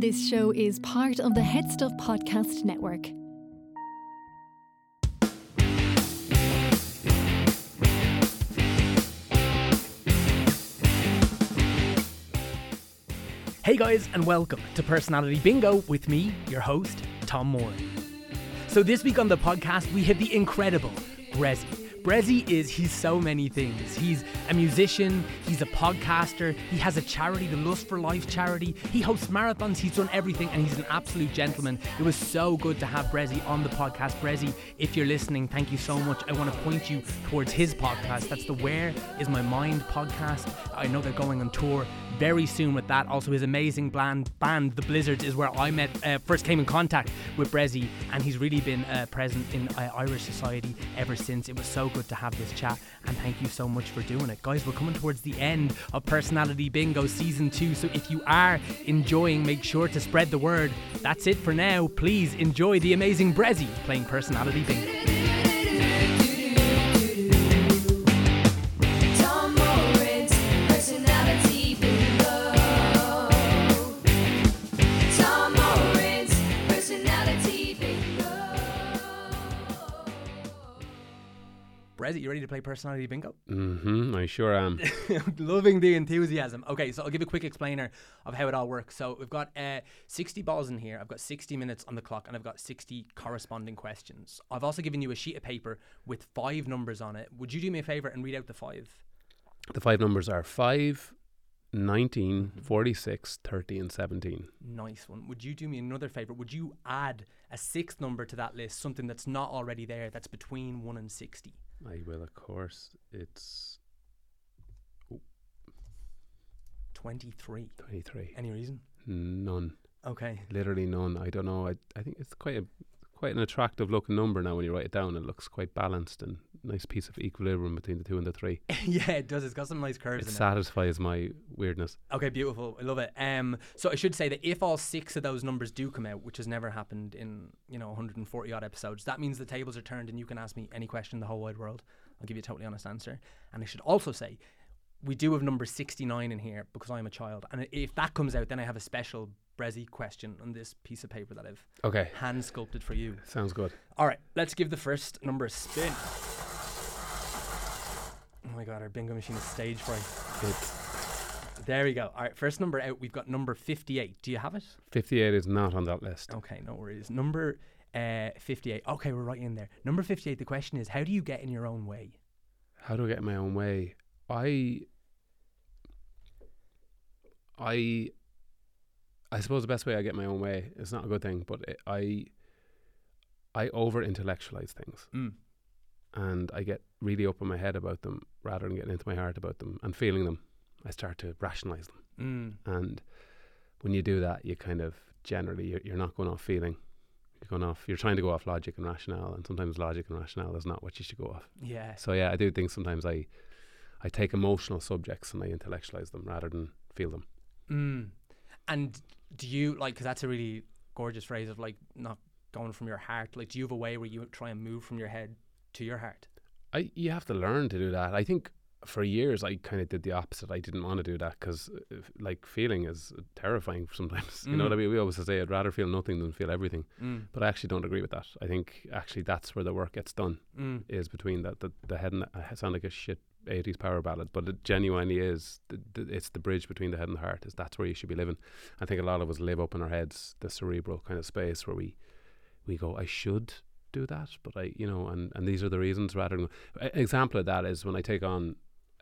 This show is part of the HeadStuff Podcast Network. Hey guys, and welcome to Personality Bingo with me, your host, Tom Moran. So, this week on the podcast, we have the incredible Bressie. Bressie is, he's so many things. He's a musician, he's a podcaster, he has a charity, the Lust for Life charity, he hosts marathons, he's done everything, and he's an absolute gentleman. It was so good to have Bressie on the podcast. Bressie, if you're listening, thank you so much. I want to point you towards his podcast. That's the Where Is My Mind podcast. I know they're going on tour very soon with that. Also, his amazing band, band The Blizzards, is where I met, uh, first came in contact with Bressie, and he's really been uh, present in uh, Irish society ever since. It was so good to have this chat, and thank you so much for doing it. Guys, we're coming towards the end of Personality Bingo Season 2, so if you are enjoying, make sure to spread the word. That's it for now. Please enjoy the amazing Bressie playing Personality Bingo. You ready to play Personality Bingo? Mm-hmm. I sure am. Loving the enthusiasm. Okay, so I'll give a quick explainer of how it all works. So we've got uh, 60 balls in here. I've got 60 minutes on the clock, and I've got 60 corresponding questions. I've also given you a sheet of paper with five numbers on it. Would you do me a favor and read out the five? the five numbers are 5, 19, 46, 30, and 17. Nice one. Would you do me another favor? Would you add a sixth number to that list, something that's not already there, that's between 1 and 60? I will, of course. It's 23. 23. Any reason? None. Okay. Literally none. I don't know. I, I think it's quite a quite an attractive looking number now when you write it down. It looks quite balanced and nice piece of equilibrium between the two and the three. yeah, it does. It's got some nice curves It in it. satisfies my weirdness. Okay, beautiful. I love it. Um, so I should say that if all six of those numbers do come out, which has never happened in you know 140 odd episodes, that means the tables are turned and you can ask me any question in the whole wide world. I'll give you a totally honest answer. And I should also say, we do have number 69 in here because I'm a child, and if that comes out, then I have a special Bressie question on this piece of paper that I've Okay. hand sculpted for you. Sounds good. All right, let's give the first number a spin. Oh my god, our bingo machine is stage fright. There we go. All right, first number out. We've got number 58. Do you have it? 58 is not on that list. Okay, no worries. Number uh, 58. Okay, we're right in there. Number 58. The question is, how do you get in your own way? How do I get in my own way? I I I suppose the best way I get my own way is not a good thing, but it, I I over intellectualize things Mm. and I get really up in my head about them rather than getting into my heart about them and feeling them. I start to rationalize them, Mm. and when you do that, you kind of generally you're, you're not going off feeling. You're going off. You're trying to go off logic and rationale, and sometimes logic and rationale is not what you should go off. Yeah. So yeah, I do think sometimes I I take emotional subjects and I intellectualize them rather than feel them. Mm. And do you like? Because that's a really gorgeous phrase of like not going from your heart. Like, do you have a way where you try and move from your head to your heart? I you have to learn to do that. I think for years I kind of did the opposite. I didn't want to do that because like feeling is terrifying sometimes. You know what I mean? We always say I'd rather feel nothing than feel everything. Mm. But I actually don't agree with that. I think actually that's where the work gets done Mm. is between that the, the head and the, I sound like a shit 80s power ballad, but it genuinely is. The, the, it's the bridge between the head and the heart. Is that's where you should be living. I think a lot of us live up in our heads, the cerebral kind of space where we we go, I should do that, but I, you know, and and these are the reasons. Rather than an example of that is when I take on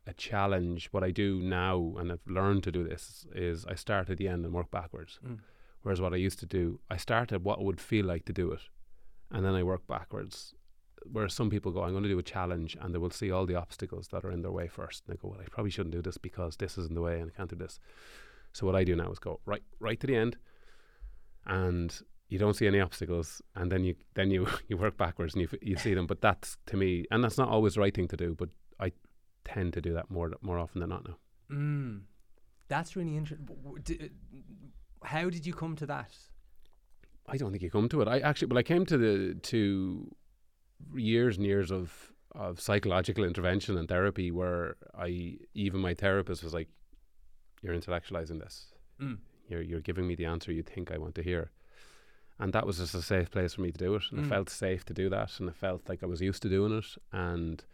a challenge. What I do now, and I've learned to do this, is I start at the end and work backwards. Mm. Whereas what I used to do, I start at what would feel like to do it, and then I work backwards. Whereas some people go, I'm going to do a challenge, and they will see all the obstacles that are in their way first. And they go, Well, I probably shouldn't do this because this isn't the way, and I can't do this. So what I do now is go right, right to the end, and you don't see any obstacles, and then you then you you work backwards and you you see them. But that's to me, and that's not always the right thing to do. But I tend to do that more more often than not now. Mm. That's really interesting. How did you come to that? I don't think you come to it. I actually, well, I came to the to years and years of of psychological intervention and therapy where I even my therapist was like, "You're intellectualizing this. Mm. You're you're giving me the answer you think I want to hear. And that was just a safe place for me to do it, and Mm. it felt safe to do that, and I felt like I was used to doing it. And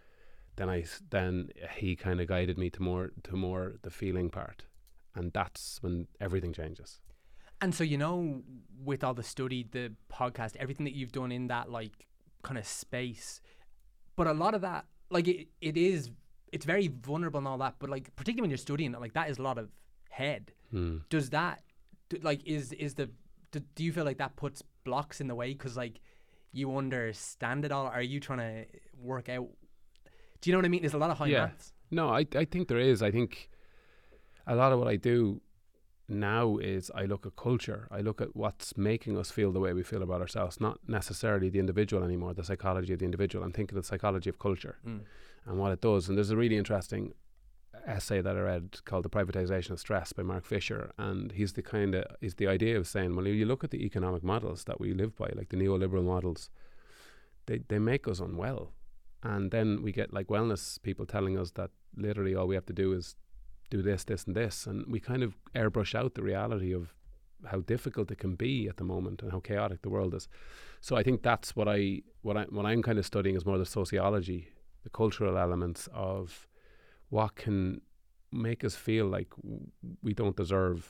then I then he kind of guided me to more to more the feeling part, and that's when everything changes. And so you know, with all the study, the podcast, everything that you've done in that like kind of space, but a lot of that, like it, it is, it's very vulnerable and all that. But like particularly when you're studying like that is a lot of head. Hmm. Does that, do, like, is is the, do, do you feel like that puts blocks in the way because like you understand it all? Are you trying to work out? Do you know what I mean? There's a lot of high Yeah. maths. No, I I think there is. I think a lot of what I do now is I look at culture. I look at what's making us feel the way we feel about ourselves, not necessarily the individual anymore, the psychology of the individual. I'm thinking of the psychology of culture Mm. and what it does. And there's a really interesting essay that I read called The Privatization of Stress by Mark Fisher. And he's the kind of, is the idea of saying, well, you look at the economic models that we live by, like the neoliberal models, they, they make us unwell. And then we get like wellness people telling us that literally all we have to do is do this, this, and this. And we kind of airbrush out the reality of how difficult it can be at the moment and how chaotic the world is. So I think that's what I what I what I'm kind of studying is more the sociology, the cultural elements of what can make us feel like we don't deserve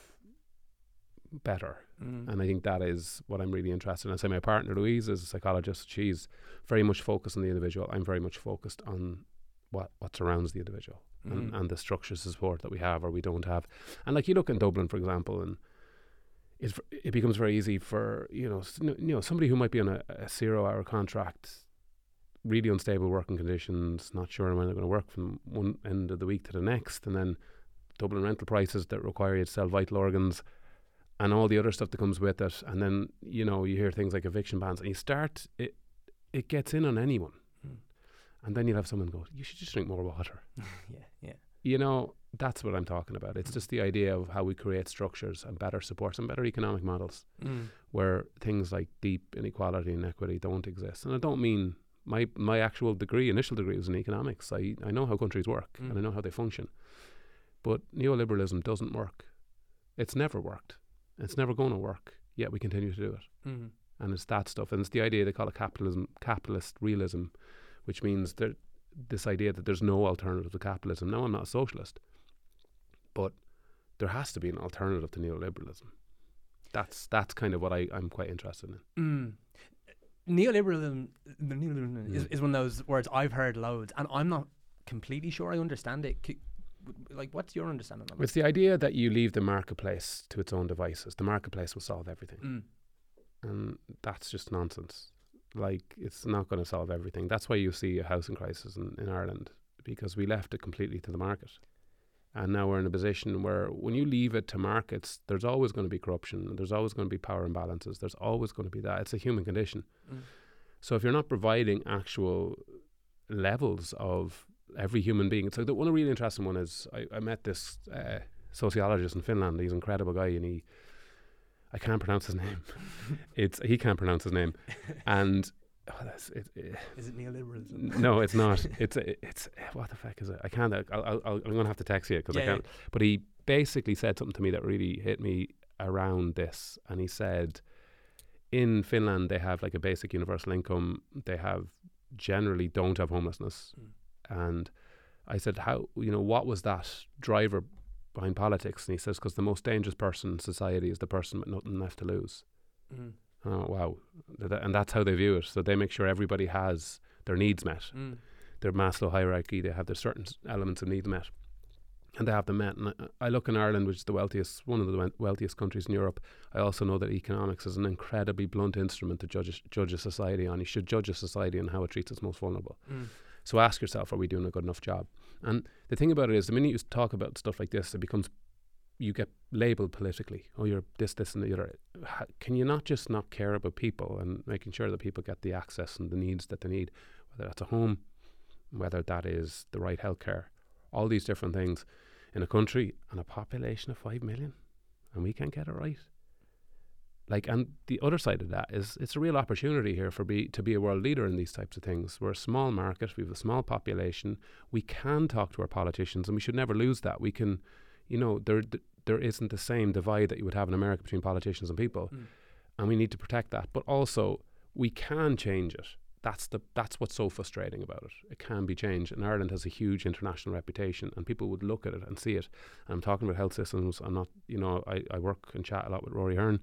better. Mm. And I think that is what I'm really interested in. I say my partner Louise is a psychologist. She's very much focused on the individual. I'm very much focused on what what surrounds the individual and, Mhm. and the structures of support that we have or we don't have. And like you look in Dublin, for example, and it's, v- it becomes very easy for you know you know somebody who might be on a, a zero hour contract, really unstable working conditions, not sure when they're going to work from one end of the week to the next, and then Dublin rental prices that require you to sell vital organs and all the other stuff that comes with it. And then, you know, you hear things like eviction bans and you start, it, it gets in on anyone. Mm. And then you'll have someone go, you should just drink more water. yeah, yeah. You know, that's what I'm talking about. It's just the idea of how we create structures and better supports and better economic models Mm. where things like deep inequality and equity don't exist. And I don't mean my my actual degree, initial degree was in economics. I, I know how countries work and I Mm. know how they function. But neoliberalism doesn't work. It's never worked. It's never going to work. Yet we continue to do it. Mm. And it's that stuff. And it's the idea they call it capitalism, capitalist realism, which means that this idea that there's no alternative to capitalism. Now I'm not a socialist, but there has to be an alternative to neoliberalism. That's that's kind of what I, I'm quite interested in. Mm. Neoliberalism, the neoliberalism is, Mm. is one of those words I've heard loads, and I'm not completely sure I understand it. C- Like, what's your understanding of it? It's the idea that you leave the marketplace to its own devices. The marketplace will solve everything. Mm. And that's just nonsense. Like, it's not going to solve everything. That's why you see a housing crisis in, in Ireland, because we left it completely to the market. And now we're in a position where when you leave it to markets, there's always going to be corruption, there's always going to be power imbalances, there's always going to be that. It's a human condition. Mm. So if you're not providing actual levels of every human being, so the one really interesting one is I, I met this uh, sociologist in Finland. He's an incredible guy, and he I can't pronounce his name. it's he can't pronounce his name, and oh, that's, it, it, Is it neoliberalism? no, it's not. It's eh, it's eh, what the fuck is it? I can't. I'll, I'll, I'll, I'm gonna have to text you because I Yeah, yeah. can't. But he basically said something to me that really hit me around this, and he said, in Finland they have like a basic universal income. They have generally don't have homelessness, Mm. and I said, how you know what was that driver behind politics? And he says, because the most dangerous person in society is the person with nothing left to lose. Mm. Oh wow, and that's how they view it. So they make sure everybody has their needs met Mm. their Maslow hierarchy. They have their certain elements of need met, and they have them met. And I, look in Ireland, which is the wealthiest, one of the wealthiest countries in Europe. I also know that economics is an incredibly blunt instrument to judge a, judge a society on. You should judge a society on how it treats its most vulnerable. Mm. So ask yourself, are we doing a good enough job? And the thing about it is, the minute you talk about stuff like this, it becomes you get labeled politically. Oh, you're this, this, and the other. Can you not just not care about people and making sure that people get the access and the needs that they need, whether that's a home, whether that is the right healthcare, all these different things in a country and a population of five million, and we can't get it right. Like, and the other side of that is it's a real opportunity here for be to be a world leader in these types of things. We're a small market, we have a small population. We can talk to our politicians, and we should never lose that. We can, you know, there there isn't the same divide that you would have in America between politicians and people, Mm. and we need to protect that. But also, we can change it. That's the that's what's so frustrating about it. It can be changed, and Ireland has a huge international reputation, and people would look at it and see it. And I'm talking about health systems. I'm not, you know, I, I work and chat a lot with Rory Hearne.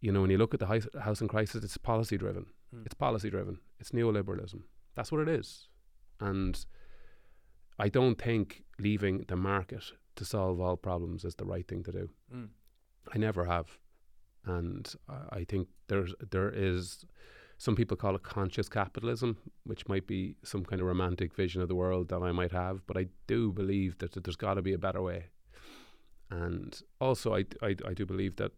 You know, when you look at the house, housing crisis, it's policy driven. Mm. It's policy driven. It's neoliberalism. That's what it is. And I don't think leaving the market to solve all problems is the right thing to do. Mm. I never have, and I- I think there's there is some people call it conscious capitalism, which might be some kind of romantic vision of the world that I might have, but I do believe that, that there's got to be a better way. And also, I, I, I do believe that,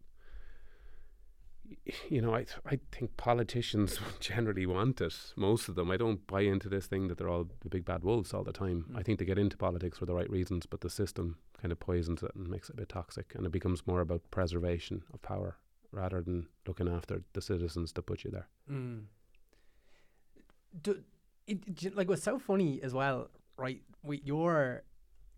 you know, I, I think politicians generally want it, most of them. I don't buy into this thing that they're all the big bad wolves all the time. Mm. I think they get into politics for the right reasons, but the system kind of poisons it and makes it a bit toxic, and it becomes more about preservation of power rather than looking after the citizens that put you there. Mm. Do, it, like what's so funny as well, right? With your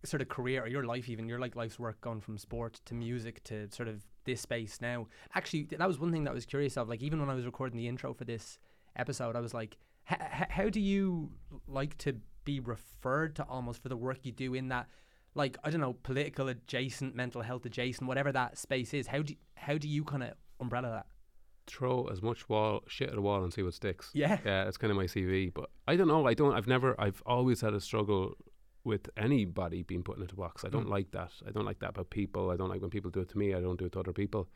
sort of career or your life, even your like life's work, gone from sport to music to sort of this space now. Actually, that was one thing that I was curious of. Like even when I was recording the intro for this episode, I was like, how do you like to be referred to almost for the work you do in that? Like I don't know, political adjacent, mental health adjacent, whatever that space is. How do how do you kind of umbrella that? Throw as much wall shit at a wall and see what sticks. Yeah. Yeah, it's kind of my CV. But I don't know. I don't. I've never. I've always had a struggle with anybody being put into a box. I don't Mm. like that. I don't like that about people. I don't like when people do it to me. I don't do it to other people.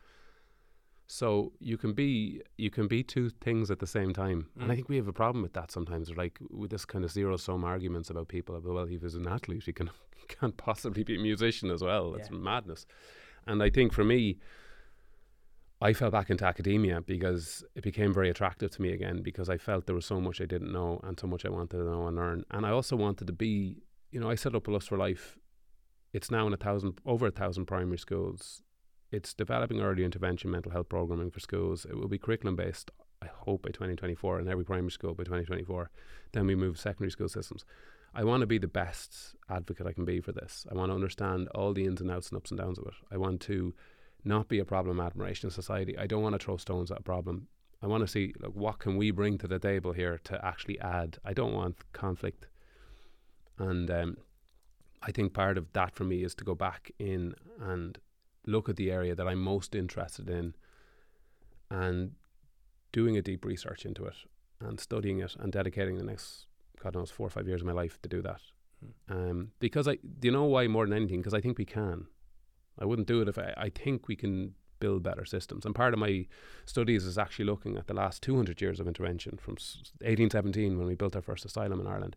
So you can be you can be two things at the same time, and I Mm. think we have a problem with that sometimes. Like with this kind of zero sum arguments about people. About, well, he was an athlete. He can can't possibly be a musician as well. It's Yeah. madness. And I think for me, I fell back into academia because it became very attractive to me again because I felt there was so much I didn't know and so much I wanted to know and learn. And I also wanted to be, you know, I set up a Lust for Life. It's now in a thousand, over a thousand primary schools. It's developing early intervention mental health programming for schools. It will be curriculum based, I hope, by 2024 in every primary school by 2024. Then we move secondary school systems. I want to be the best advocate I can be for this. I want to understand all the ins and outs and ups and downs of it. I want to not be a problem admiration in society. I don't want to throw stones at a problem. I want to see like what can we bring to the table here to actually add. I don't want conflict. And um, I think part of that for me is to go back in and look at the area that I'm most interested in and doing a deep research into it and studying it and dedicating the next God knows four or five years of my life to do that. Um, because I, do you know why more than anything? Because I think we can. I wouldn't do it if I, I think we can build better systems. And part of my studies is actually looking at the last 200 years of intervention from 1817 when we built our first asylum in Ireland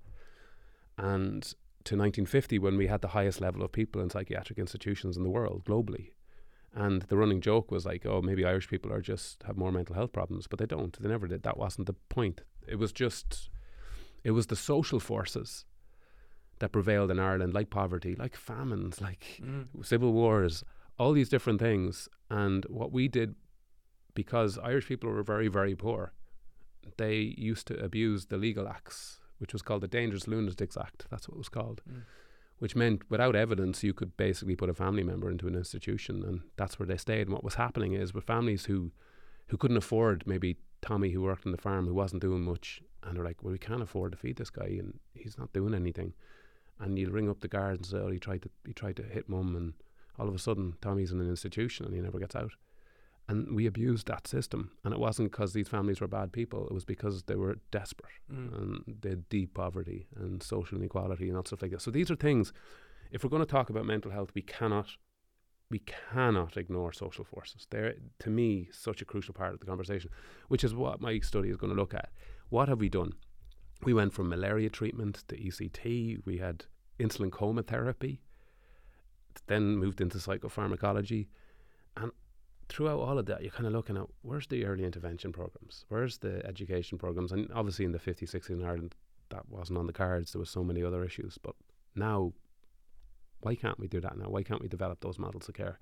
and to 1950 when we had the highest level of people in psychiatric institutions in the world globally. And the running joke was like, oh, maybe Irish people are just have more mental health problems, but they don't. They never did. That wasn't the point. It was just, it was the social forces that prevailed in Ireland, like poverty, like famines, like Mm. civil wars, all these different things. And what we did, because Irish people were very, very poor, they used to abuse the legal acts, which was called the Dangerous Lunatics Act. That's what it was called. Mm. Which meant without evidence, you could basically put a family member into an institution, and that's where they stayed. And what was happening is with families who, who couldn't afford maybe Tommy, who worked on the farm, who wasn't doing much, and they're like, well, we can't afford to feed this guy, and he's not doing anything. And you'll ring up the guards and say, oh, he tried to he tried to hit mum, and all of a sudden Tommy's in an institution and he never gets out. And we abused that system, and it wasn't because these families were bad people. It was because they were desperate Mm. and they had deep poverty and social inequality and all stuff like that. So these are things. If we're going to talk about mental health, we cannot, we cannot ignore social forces. They're to me such a crucial part of the conversation, which is what my study is going to look at. What have we done? We went from malaria treatment to ECT. We had insulin coma therapy. Then moved into psychopharmacology, and throughout all of that, you're kind of looking at where's the early intervention programs, where's the education programs, and obviously in the 50s, 60s in Ireland, that wasn't on the cards. There was so many other issues, but now, why can't we do that now? Why can't we develop those models of care?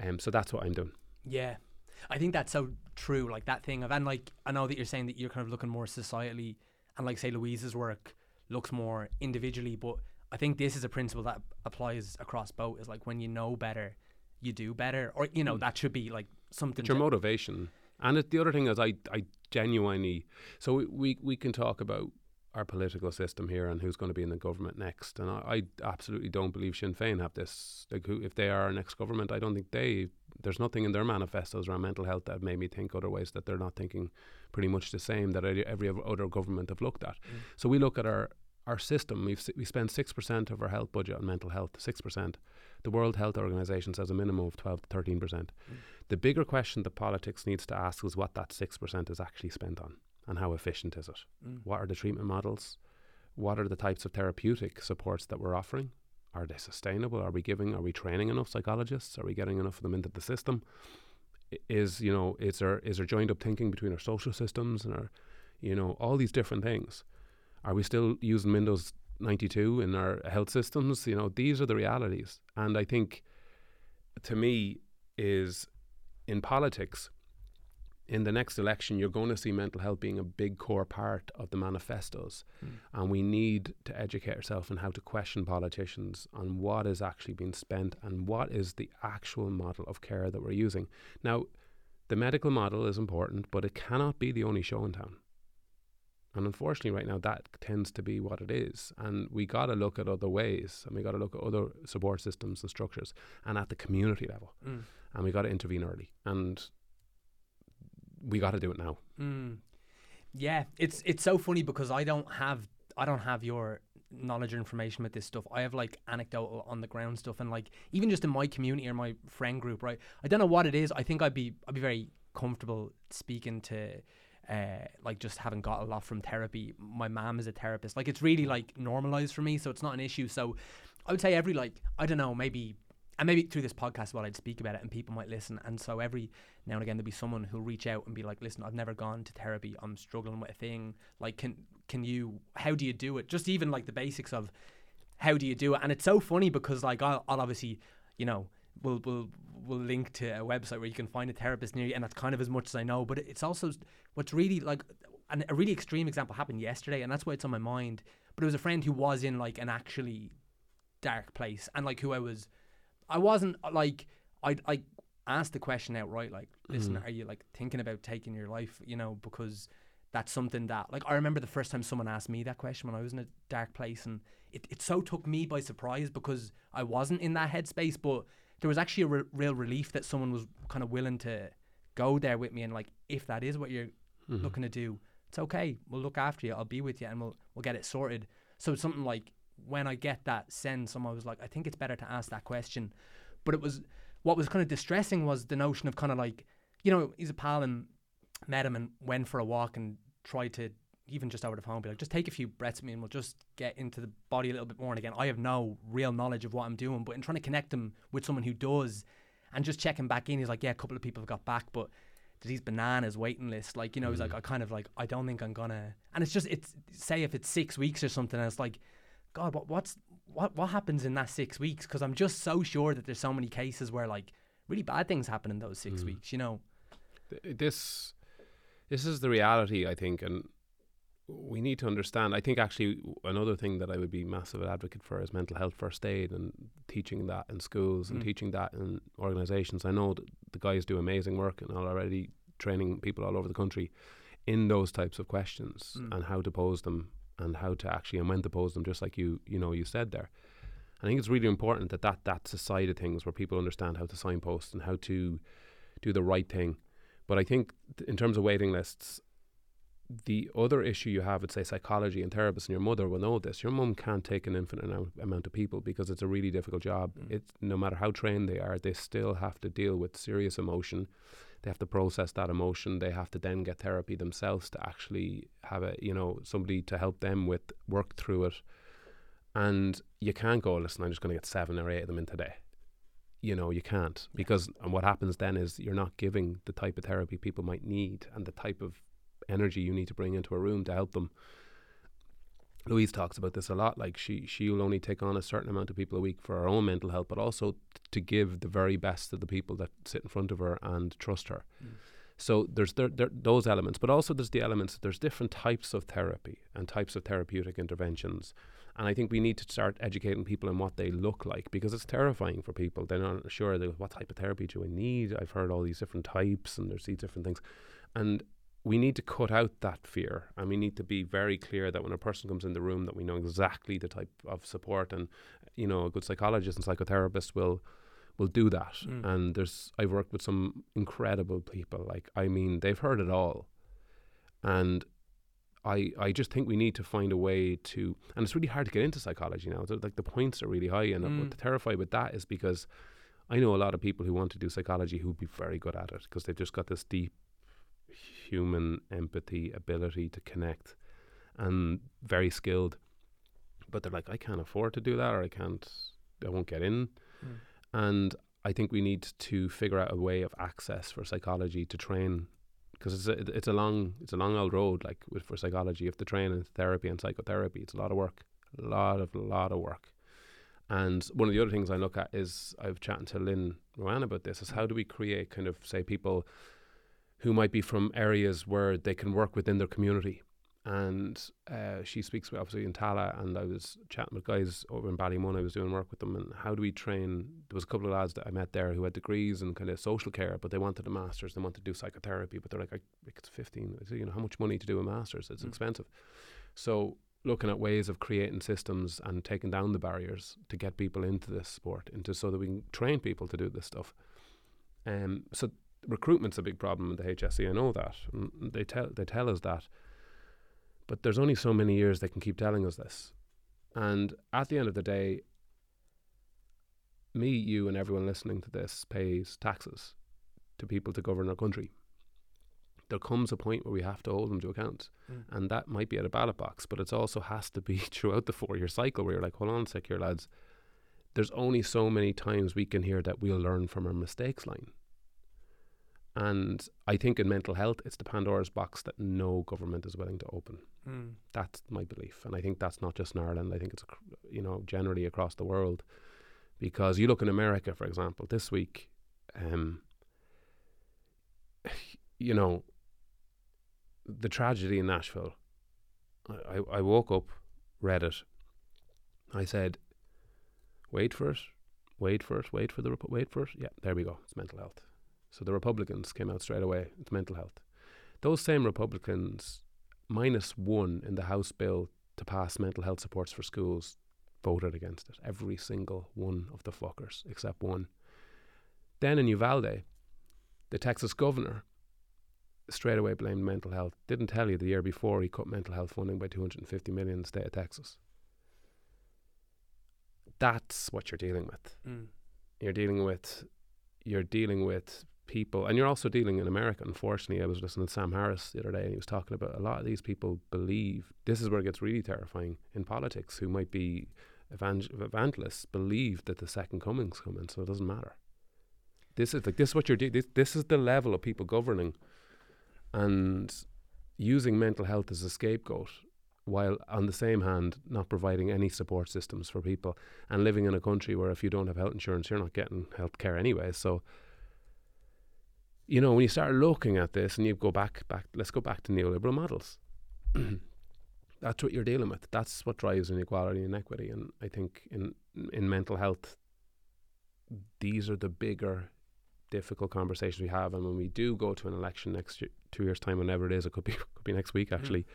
Um, so that's what I'm doing. Yeah. I think that's so true. Like that thing of, and like, I know that you're saying that you're kind of looking more societally, and like, say, Louise's work looks more individually, but I think this is a principle that applies across both. Is like when you know better, you do better, or you know hmm. that should be like something. It's your to- motivation. And it, the other thing is, I, I genuinely. So we, we, we can talk about our political system here and who's going to be in the government next. And I, I absolutely don't believe Sinn Féin have this. Like, who, if they are our next government, I don't think they. There's nothing in their manifestos around mental health that made me think otherwise. That they're not thinking pretty much the same that every every other government have looked at. Mm. So we look at our our system. We've, we spend six percent of our health budget on mental health. Six percent. The World Health Organization says a minimum of twelve to thirteen percent. The bigger question that politics needs to ask is what that six percent is actually spent on, and how efficient is it? Mm. What are the treatment models? What are the types of therapeutic supports that we're offering? Are they sustainable? Are we giving? Are we training enough psychologists? Are we getting enough of them into the system? Is you know is there is there joined up thinking between our social systems and our you know all these different things? Are we still using Windows ninety two in our health systems? You know these are the realities, and I think to me is in politics in the next election, you're going to see mental health being a big core part of the manifestos. Hmm. And we need to educate ourselves on how to question politicians on what is actually being spent and what is the actual model of care that we're using. Now, the medical model is important, but it cannot be the only show in town. And unfortunately, right now, that tends to be what it is. And we got to look at other ways and we got to look at other support systems and structures and at the community level. Mm. And we got to intervene early. And we got to do it now. Mm. Yeah, it's it's so funny because I don't have I don't have your knowledge or information with this stuff. I have like anecdotal on the ground stuff and like even just in my community or my friend group, right? I don't know what it is. I think I'd be I'd be very comfortable speaking to uh like just haven't got a lot from therapy. My mom is a therapist. Like it's really like normalized for me, so it's not an issue. So I would say every like I don't know, maybe and maybe through this podcast while I'd speak about it and people might listen. And so every now and again there'll be someone who'll reach out and be like, Listen, I've never gone to therapy, I'm struggling with a thing. Like can can you how do you do it? Just even like the basics of how do you do it? And it's so funny because like I'll, I'll obviously, you know, we'll we'll we'll link to a website where you can find a therapist near you, and that's kind of as much as I know. But it's also what's really like, and a really extreme example happened yesterday, and that's why it's on my mind. But it was a friend who was in like an actually dark place, and like who I was, I wasn't uh, like I I asked the question outright, like, listen, Mm. are you like thinking about taking your life? You know, because that's something that like I remember the first time someone asked me that question when I was in a dark place and it, it so took me by surprise because I wasn't in that headspace but there was actually a re- real relief that someone was kind of willing to go there with me and like if that is what you're Mhm. looking to do it's okay. We'll look after you. I'll be with you and we'll we'll get it sorted. So it's something like when I get that sense someone was like I think it's better to ask that question. But it was what was kind of distressing was the notion of kind of like you know he's a pal and met him and went for a walk and tried to even just over the phone be like just take a few breaths with me and we'll just get into the body a little bit more. And again I have no real knowledge of what I'm doing but in trying to connect him with someone who does and just checking back in he's like yeah a couple of people have got back but these bananas waiting list like you know he's like I kind of like I don't think I'm gonna and it's just it's say if it's six weeks or something and it's like God what what's what what happens in that six weeks? Because I'm just so sure that there's so many cases where like really bad things happen in those six Mm. weeks you know? This this is the reality i think and we need to understand i think actually another thing that i would be massive advocate for is mental health first aid and teaching that in schools and Mm. teaching that in organizations i know that the guys do amazing work and are already training people all over the country in those types of questions Mm. and how to pose them and how to actually and when to pose them just like you you know you said there I think it's really important that, that that's a side of things where people understand how to signpost and how to do the right thing. But I think th- in terms of waiting lists, the other issue you have with say psychology and therapists, and your mother will know this. Your mum can't take an infinite amount, of people because it's a really difficult job. Mm. It's no matter how trained they are, they still have to deal with serious emotion. They have to process that emotion. They have to then get therapy themselves to actually have a you know somebody to help them with work through it. And you can't go, listen, I'm just going to get seven or eight of them in today. You know, you can't because and what happens then is you're not giving the type of therapy people might need and the type of energy you need to bring into a room to help them. Louise talks about this a lot. Like she, she will only take on a certain amount of people a week for her own mental health, but also t- to give the very best to the people that sit in front of her and trust her. Mm. So there's there, there, those elements, but also there's the elements. There's different types of therapy and types of therapeutic interventions, And I think we need to start educating people on what they look like because it's terrifying for people. They're not sure they, what type of therapy do I need. I've heard all these different types and there's these different things. And we need to cut out that fear and we need to be very clear that when a person comes in the room that we know exactly the type of support and you know a good psychologist and psychotherapist will will do that Mm. and there's I've worked with some incredible people like I mean they've heard it all and I I just think we need to find a way to and it's really hard to get into psychology now like the points are really high and Mm. what terrified with that is because I know a lot of people who want to do psychology who'd be very good at it because they've just got this deep human empathy ability to connect and very skilled. But they're like I can't afford to do that or I can't I won't get in. Mm. and I think we need to figure out a way of access for psychology to train because it's a, it's a long it's a long old road like with, for psychology. You have to train in therapy and psychotherapy. It's a lot of work a lot of lot of work. And one of the other things I look at is I've chatting to Lynn Ruane about this is how do we create kind of say people who might be from areas where they can work within their community. And uh, she speaks with, obviously in Tallaght and I was chatting with guys over in Ballymun. I was doing work with them and how do we train? There was a couple of lads that I met there who had degrees in kind of social care but they wanted a master's. They wanted to do psychotherapy but they're like it's 15 I say, you know how much money to do a master's? It's Mm. expensive. So looking at ways of creating systems and taking down the barriers to get people into this sport into so that we can train people to do this stuff. Um, so recruitment's a big problem in the HSE I know that and they tell they tell us that but there's only so many years they can keep telling us this. And at the end of the day, me, you, and everyone listening to this pays taxes to people to govern our country. There comes a point where we have to hold them to account. Mm. And that might be at a ballot box, but it also has to be throughout the four year cycle where you're like, hold on a sec here, lads. There's only so many times we can hear that we'll learn from our mistakes line. And I think in mental health, it's the Pandora's box that no government is willing to open. Mm. That's my belief, and I think that's not just in Ireland. I think it's you know generally across the world, because you look in America, for example, this week, um, you know, the tragedy in Nashville. I, I, I woke up, read it. I said, "Wait for it, wait for it, wait for the wait for it." Yeah, there we go. It's mental health. So the Republicans came out straight away. It's mental health. Those same Republicans minus one in the House bill to pass mental health supports for schools voted against it. Every single one of the fuckers, except one. Then in Uvalde, the Texas governor straight away blamed mental health. Didn't tell you the year before he cut mental health funding by 250 million in the state of Texas. That's what you're dealing with. Mm. You're dealing with you're dealing with people and you're also dealing in America. Unfortunately I was listening to Sam Harris the other day and he was talking about a lot of these people believe this is where it gets really terrifying in politics who might be evangel- evangelists believe that the second coming's coming so it doesn't matter. This is like this is what you're doing this, this is the level of people governing and using mental health as a scapegoat while on the same hand not providing any support systems for people and living in a country where if you don't have health insurance you're not getting health care anyway. So you know when you start looking at this and you go back back let's go back to neoliberal models. That's what you're dealing with. That's what drives inequality and inequity and i think in in mental health these are the bigger difficult conversations we have. And when we do go to an election next year two years time whenever it is it could be could be next week actually.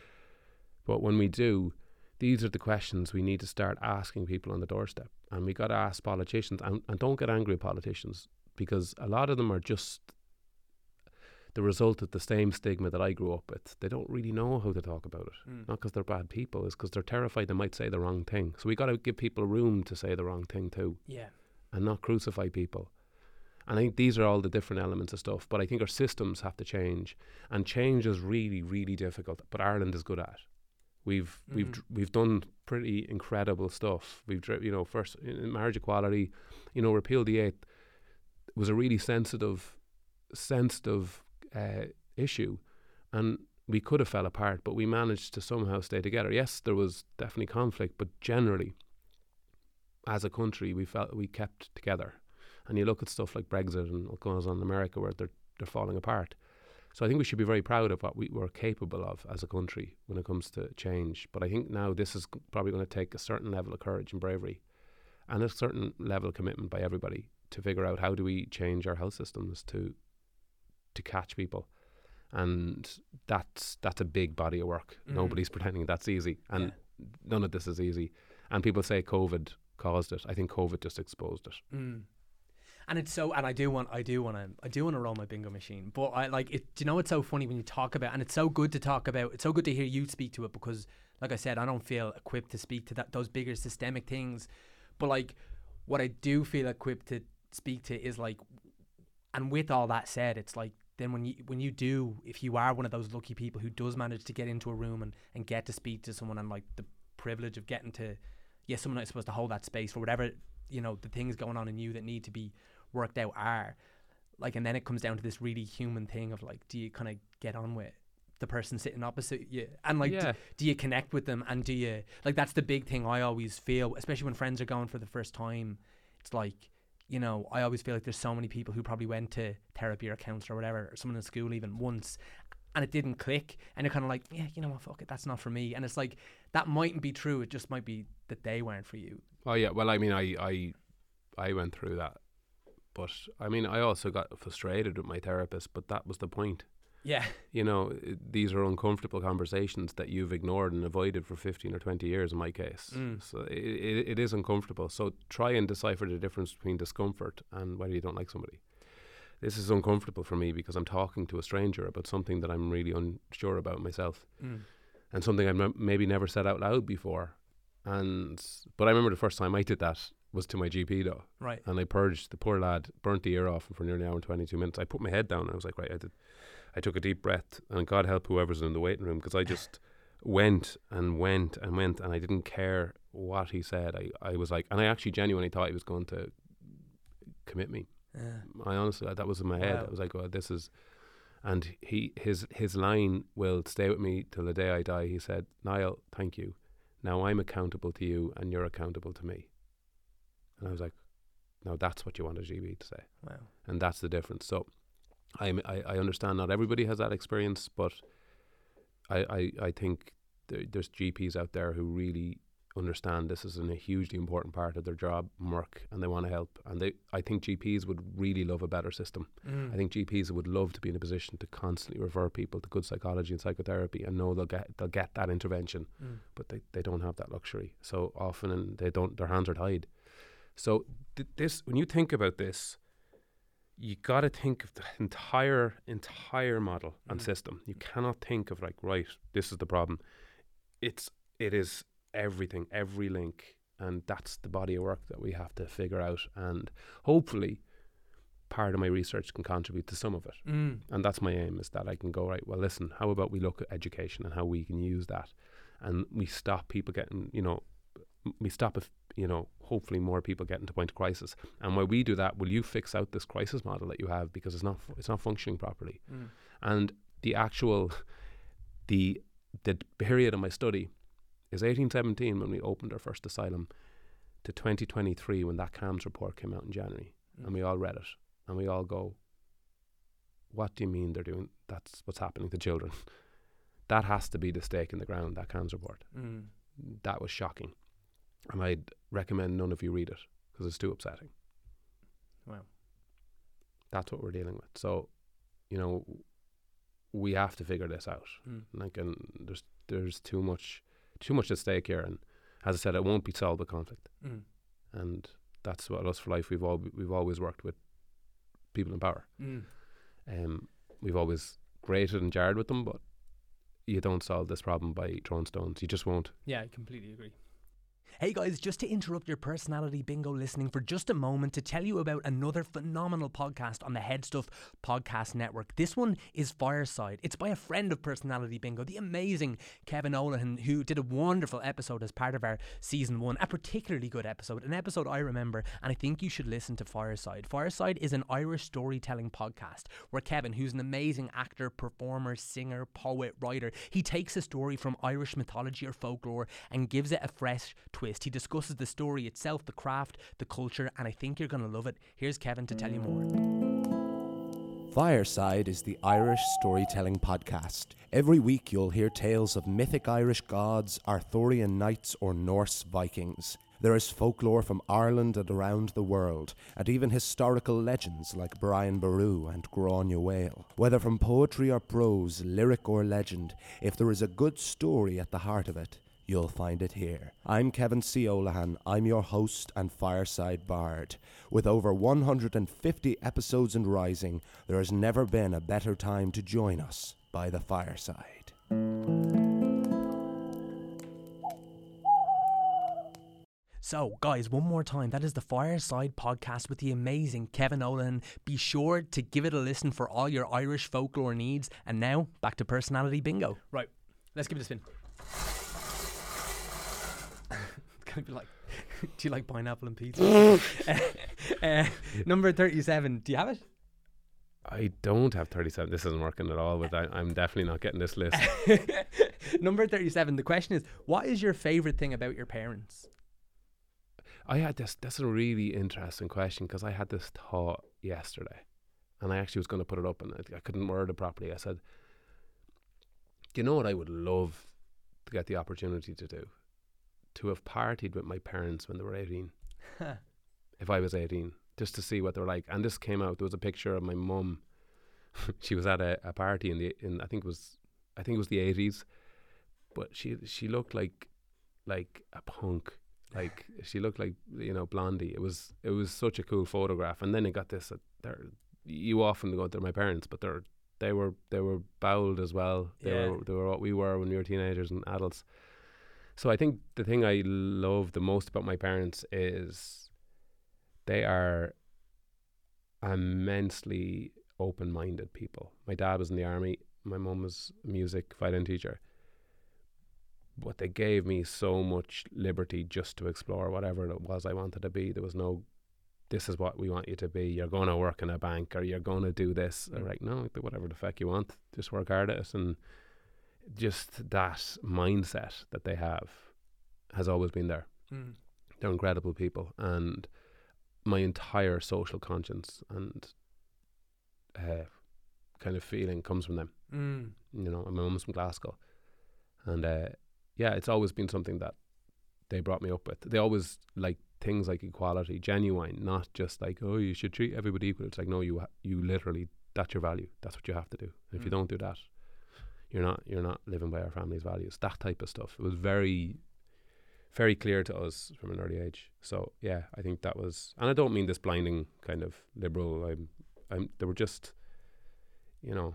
But when we do these are the questions we need to start asking people on the doorstep. And we got to ask politicians and, and don't get angry at politicians because a lot of them are just the result of the same stigma that I grew up with. They don't really know how to talk about it. Mm. Not because they're bad people, it's because they're terrified they might say the wrong thing. So we got to give people room to say the wrong thing too Yeah. and not crucify people. And I think these are all the different elements of stuff. But I think our systems have to change, and change is really, really difficult. But Ireland is good at. We've we've Mhm. we've done pretty incredible stuff. We've dri- you know first marriage equality, you know repeal the eighth was a really sensitive, sensitive uh, issue, and we could have fell apart, but we managed to somehow stay together. Yes, there was definitely conflict, but generally, as a country, we felt we kept together. And you look at stuff like Brexit and what goes on in America, where they're they're falling apart. So I think we should be very proud of what we were capable of as a country when it comes to change. But I think now this is probably going to take a certain level of courage and bravery, and a certain level of commitment by everybody to figure out how do we change our health systems to to catch people, and that's that's a big body of work. Mm. Nobody's pretending that's easy, and Yeah. none of this is easy. And people say COVID caused it. I think COVID just exposed it. Mm. And it's so, and I do want, I do want to, I do want to roll my bingo machine. But I like it. Do you know it's so funny when you talk about, and it's so good to talk about. It's so good to hear you speak to it because, like I said, I don't feel equipped to speak to that those bigger systemic things. But like, what I do feel equipped to speak to is like, and with all that said, it's like then when you when you do, if you are one of those lucky people who does manage to get into a room and and get to speak to someone and like the privilege of getting to, yeah, someone that's supposed to hold that space for whatever you know the things going on in you that need to be worked out are like and then it comes down to this really human thing of like do you kind of get on with the person sitting opposite you and like Yeah. do you connect with them and do you like that's the big thing i always feel especially when friends are going for the first time it's like you know i always feel like there's so many people who probably went to therapy or counselor or whatever or someone in school even once and it didn't click and you're kind of like yeah you know what fuck it that's not for me and it's like that mightn't be true it just might be that they weren't for you Oh yeah, well I mean I I I went through that. But I mean I also got frustrated with my therapist, but that was the point. Yeah You know, these are uncomfortable conversations that you've ignored and avoided for 15 or 20 years in my case. Mm. So it, it, it is uncomfortable. So try and decipher the difference between discomfort and whether you don't like somebody. This is uncomfortable for me because I'm talking to a stranger about something that I'm really unsure about myself mm. and something I'd m- maybe never said out loud before. And but I remember the first time I did that was to my GP though, right and I purged the poor lad, burnt the ear off him for nearly an hour and twenty two minutes. I put my head down and I was like, right, I did. I took a deep breath, and God help whoever's in the waiting room because I just went and went and went, and I didn't care what he said. I, I was like, and I actually genuinely thought he was going to commit me. yeah I honestly that was in my head. Wow. I was like, "Oh, this is," and he his his line will stay with me till the day I die. He said, "Niall, thank you. Now I'm accountable to you, and you're accountable to me." And I was like, "Now that's what you want a GP to say, wow and that's the difference." So, I I understand not everybody has that experience, but I I, I think there, there's GPs out there who really understand this is an, a hugely important part of their job and work, and they want to help. And they, I think GPs would really love a better system. Mm. I think GPs would love to be in a position to constantly refer people to good psychology and psychotherapy and know they'll get they'll get that intervention, Mm. but they, they don't have that luxury. So often, and they don't. Their hands are tied. So th- this, when you think about this, you got to think of the entire entire model and Mm. system. You cannot think of like right, this is the problem. It's it is everything, every link, and that's the body of work that we have to figure out. And hopefully, part of my research can contribute to some of it. Mm. And that's my aim is that I can go right. Well, listen, how about we look at education and how we can use that, and we stop people getting, you know, we stop if you know, hopefully more people get into point of crisis. And while we do that, will you fix out this crisis model that you have because it's not it's not functioning properly. Mm. And the actual the the period of my study is 1817 when we opened our first asylum to 2023 when that CAMHS report came out in January and we all read it and we all go, what do you mean they're doing? That's what's happening to children. that has to be the stake in the ground. That CAMHS report. Mm. That was shocking, and I'd recommend none of you read it because it's too upsetting. Wow. That's what we're dealing with. So, you know, we have to figure this out. Mm. Like, and there's there's too much too much at stake here, and as I said, it won't be solved with conflict, Mm. and that's what us for life. We've all we've always worked with people in power. Mm. Um, we've always grated and jarred with them, but you don't solve this problem by throwing stones. You just won't. Yeah, I completely agree. Hey guys, just to interrupt your personality bingo listening for just a moment to tell you about another phenomenal podcast on the HeadStuff Podcast Network. This one is Fireside. It's by a friend of Personality Bingo, the amazing Kevin Olahan, who did a wonderful episode as part of our season one, a particularly good episode, an episode I remember, and I think you should listen to Fireside. Fireside is an Irish storytelling podcast where Kevin, who's an amazing actor, performer, singer, poet, writer, he takes a story from Irish mythology or folklore and gives it a fresh twist. He discusses the story itself, the craft, the culture, and I think you're going to love it. Here's Kevin to tell you more. Fireside is the Irish storytelling podcast. Every week you'll hear tales of mythic Irish gods, Arthurian knights, or Norse Vikings. There is folklore from Ireland and around the world, and even historical legends like Brian Boru and Gráinne Mhaol. Whether from poetry or prose, lyric or legend, if there is a good story at the heart of it, you'll find it here. I'm Kevin C. Olahan. I'm your host and fireside bard. With over 150 episodes and rising, there has never been a better time to join us by the fireside. So, guys, one more time, that is the Fireside podcast with the amazing Kevin Olin. Be sure to give it a listen for all your Irish folklore needs. And now, back to personality bingo. Right, let's give it a spin. be like, do you like pineapple and pizza? uh, uh, number 37, do you have it? I don't have 37. This isn't working at all, but I'm definitely not getting this list. number 37, the question is, what is your favourite thing about your parents? I had this. That's a really interesting question because I had this thought yesterday, and I actually was going to put it up, and I, I couldn't word it properly. I said, "Do you know what I would love to get the opportunity to do? To have partied with my parents when they were 18. if I was 18, just to see what they were like." And this came out. There was a picture of my mum. she was at a, a party in the in I think it was I think it was the 80s, but she she looked like like a punk like she looked like you know blondie it was it was such a cool photograph and then it got this uh, they're you often go they're my parents but they're they were they were bold as well they Yeah. were they were what we were when we were teenagers and adults so i think the thing i love the most about my parents is they are immensely open-minded people my dad was in the army my mum was a music violin teacher but they gave me so much liberty just to explore whatever it was I wanted to be. There was no, this is what we want you to be. You're going to work in a bank or you're going to do this. They're mm. like, no, whatever the fuck you want. Just work hard at it. And just that mindset that they have has always been there. Mm. They're incredible people. And my entire social conscience and uh, kind of feeling comes from them Mm. you know, my mum's from Glasgow. And uh, yeah, it's always been something that they brought me up with. They always like things like equality, genuine, not just like, oh, you should treat everybody equal. It's like, no, you ha- you literally, that's your value. That's what you have to do. And if you Mm. don't do that, you're not you're not living by our family's values. That type of stuff. It was very, very clear to us from an early age. So yeah, I think that was, and I don't mean this blinding kind of liberal. I'm, I'm. They were just, you know,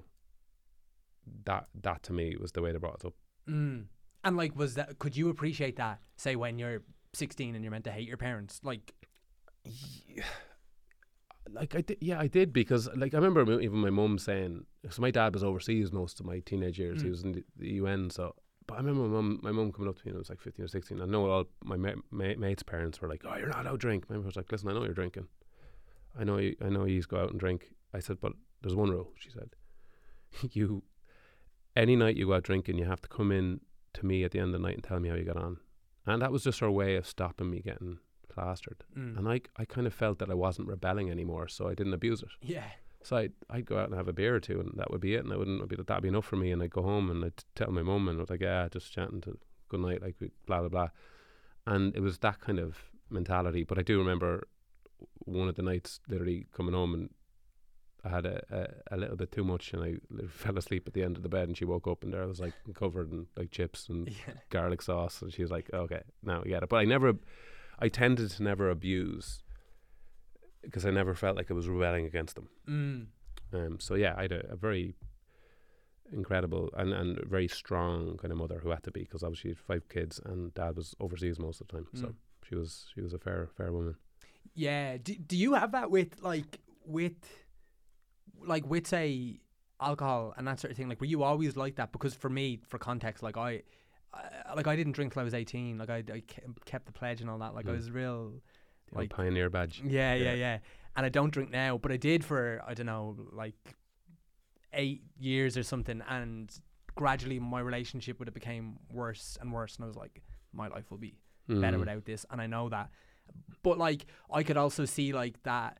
that that to me was the way they brought us up. Mm. And like, was that? Could you appreciate that? Say when you're 16 and you're meant to hate your parents, like, Like I did, yeah, I did because like I remember even my mum saying, so my dad was overseas most of my teenage years. He Mm. was in the, the UN, so. But I remember my mum, my mum coming up to me and I was like fifteen or sixteen. I know all my ma- ma- mates' parents were like, "Oh, you're not allowed to drink." My mum was like, "Listen, I know you're drinking. I know you. I know you go out and drink." I said, "But there's one rule." She said, "You, any night you go out drinking, you have to come in to me at the end of the night and tell me how you got on." And that was just her way of stopping me getting plastered. mm. And I, I kind of felt that I wasn't rebelling anymore, so I didn't abuse it. yeah, So I'd, I'd go out and have a beer or two, and that would be it. And I wouldn't be that'd be enough for me. And I'd go home and I'd tell my mum, and I was like, yeah, just chatting to good night, like blah blah blah. And it was that kind of mentality. But I do remember one of the nights, literally coming home, and I had a, a, a little bit too much, and I fell asleep at the end of the bed, and she woke up, and there I was like covered in like chips and yeah, garlic sauce, and she was like, "Okay, now we get it." But I never, I tended to never abuse because I never felt like I was rebelling against them. mm. Um, so yeah, I had a, a very incredible and, and very strong kind of mother who had to be because obviously she had five kids and dad was overseas most of the time. So Mm. she was she was a fair fair woman. yeah. Do, do you have that with like with like with say alcohol and that sort of thing? Like, were you always like that? Because for me, for context, like I. I, like I didn't drink till I was eighteen. Like I, I kept the pledge and all that. Like I Mm. was real, Like- pioneer badge. Yeah, yeah, Yeah. yeah. And I don't drink now, but I did for I don't know, like eight years or something. And gradually, my relationship with it became worse and worse. And I was like, my life will be better Mm. without this, and I know that. But like, I could also see like that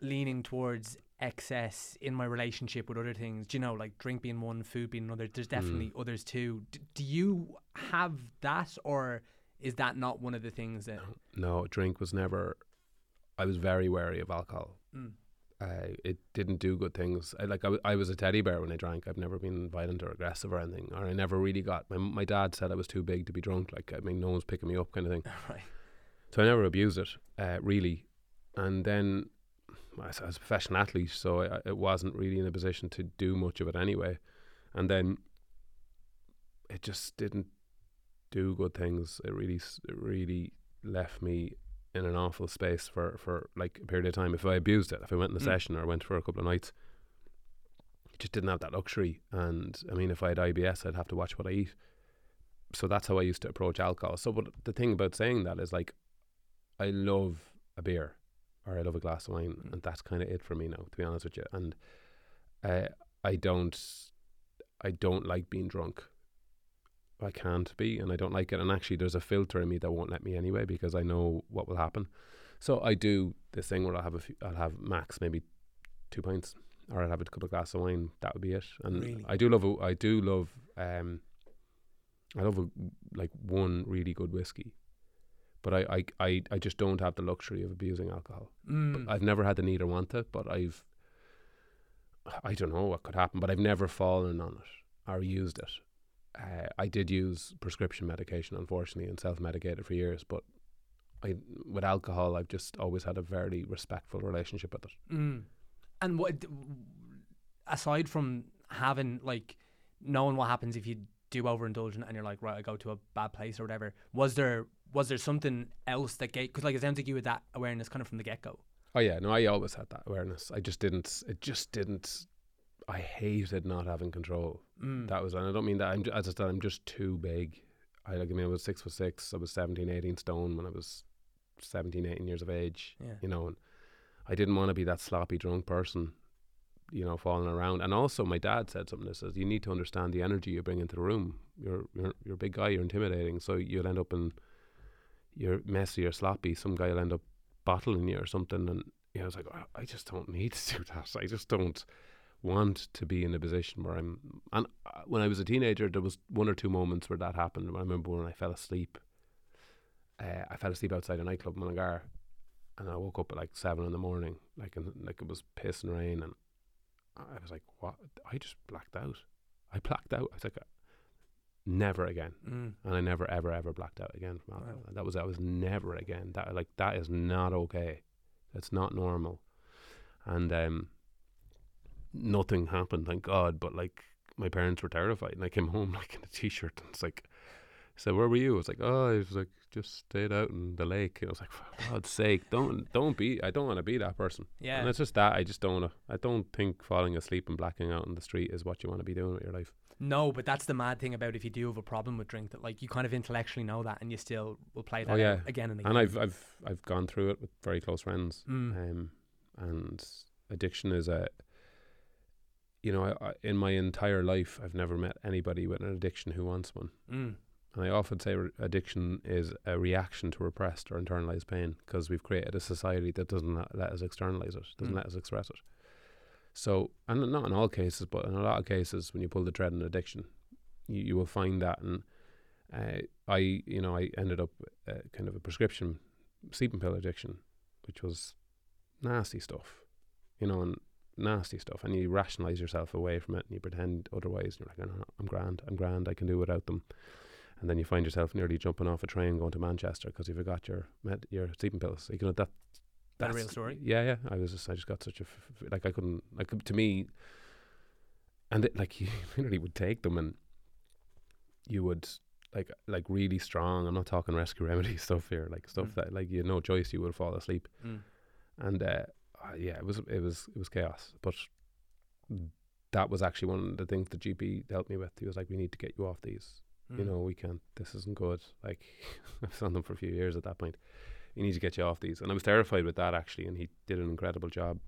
leaning towards excess in my relationship with other things. Do you know, like drink being one, food being another. There's definitely others too. D- do you have that, or is that not one of the things that? No, drink was never. I was very wary of alcohol. Mm. Uh, it didn't do good things. I, like I, w- I was a teddy bear when I drank. I've never been violent or aggressive or anything, or I never really got. My my dad said I was too big to be drunk. Like I mean, no one's picking me up, kind of thing. right. So I never abused it, uh, really. And then I was a professional athlete, so I, it wasn't really in a position to do much of it anyway. And then it just didn't do good things. It really, it really left me in an awful space for, for like a period of time. If I abused it, if I went in a Mm. session or went for a couple of nights, I just didn't have that luxury. And I mean, if I had IBS, I'd have to watch what I eat. So that's how I used to approach alcohol. So, but the thing about saying that is like, I love a beer or I love a glass of wine, Mm. and that's kind of it for me now, to be honest with you. And uh, I don't, I don't like being drunk. I can't be, and I don't like it. And actually, there's a filter in me that won't let me anyway because I know what will happen. So I do this thing where I'll have a few, I'll have max maybe two pints, or I'll have a couple of glasses of wine. That would be it. And Really? I do love, a, I do love, um, I love a, like one really good whiskey. But I, I, I, I just don't have the luxury of abusing alcohol. Mm. I've never had the need or want it, but I've I don't know what could happen, but I've never fallen on it or used it. Uh, I did use prescription medication, unfortunately, and self-medicated for years. But I, with alcohol, I've just always had a very respectful relationship with it. Mm. And what, aside from having like knowing what happens if you do overindulge and you're like, right, I go to a bad place or whatever. Was there was there something else that gave? Because like it sounds like you had that awareness kind of from the get go. Oh yeah, no, I always had that awareness. I just didn't. It just didn't. I hated not having control. Mm. That was, and I don't mean that. I'm ju- as I said, I'm just too big. I like. I mean, I was six foot six. I was 17, 18 stone when I was 17, 18 years of age. Yeah. You know, and I didn't want to be that sloppy drunk person. You know, falling around. And also, my dad said something that says you need to understand the energy you bring into the room. You're you're you're a big guy. You're intimidating. So you'll end up in. You're messy or sloppy. Some guy will end up bottling you or something. And you know, I was like, "Oh, I just don't need to do that. I just don't want to be in a position where I'm. And uh, when I was a teenager, there was one or two moments where that happened. I remember when I fell asleep. Uh, I fell asleep outside a nightclub in Mullingar, and I woke up at like seven in the morning, like in, like it was piss and rain, and I was like, "What?" I just blacked out. I blacked out. I was like, "Never again." Mm. and I never ever ever blacked out again from alcohol. Wow. That was that was never again. That like that is not okay. That's not normal. And um, nothing happened, thank God. But like my parents were terrified, and I came home like in a t-shirt, and it's like, so where were you? I was like, oh, I was like just stayed out in the lake. And I was like, for God's sake, don't don't be. I don't want to be that person. Yeah. And it's just that I just don't. wanna- I don't think falling asleep and blacking out in the street is what you want to be doing with your life. No, but that's the mad thing about if you do have a problem with drink that like you kind of intellectually know that and you still will play that Oh, yeah. again and again. and I've I've I've gone through it with very close friends. Mm. Um, and addiction is a, you know, I, I, in my entire life, I've never met anybody with an addiction who wants one. Mm. And I often say re- addiction is a reaction to repressed or internalized pain because we've created a society that doesn't let- us externalize it, doesn't Mm. let us express it. So, and not in all cases, but in a lot of cases, when you pull the thread in addiction, you, you will find that. And uh, I, you know, I ended up uh, kind of a prescription sleeping pill addiction, which was nasty stuff, you know, and nasty stuff. And you rationalize yourself away from it and you pretend otherwise. And you're like, no, no, I'm grand, I'm grand, I can do without them. And then you find yourself nearly jumping off a train going to Manchester because you forgot your med- your sleeping pills. You know that. That a real story? Yeah, yeah. I was just, I just got such a f- f- like I couldn't like to me. And it, like you literally would take them and you would like like really strong. I'm not talking rescue remedy stuff here, like stuff Mm. that like you had no choice, you would fall asleep. Mm. And uh, uh, yeah, it was it was it was chaos. But that was actually one of the things the GP helped me with. He was like, "We need to get you off these. You Mm. know, we can't. This isn't good." Like I've on them for a few years at that point. You need to get you off these, and I was terrified with that actually. And he did an incredible job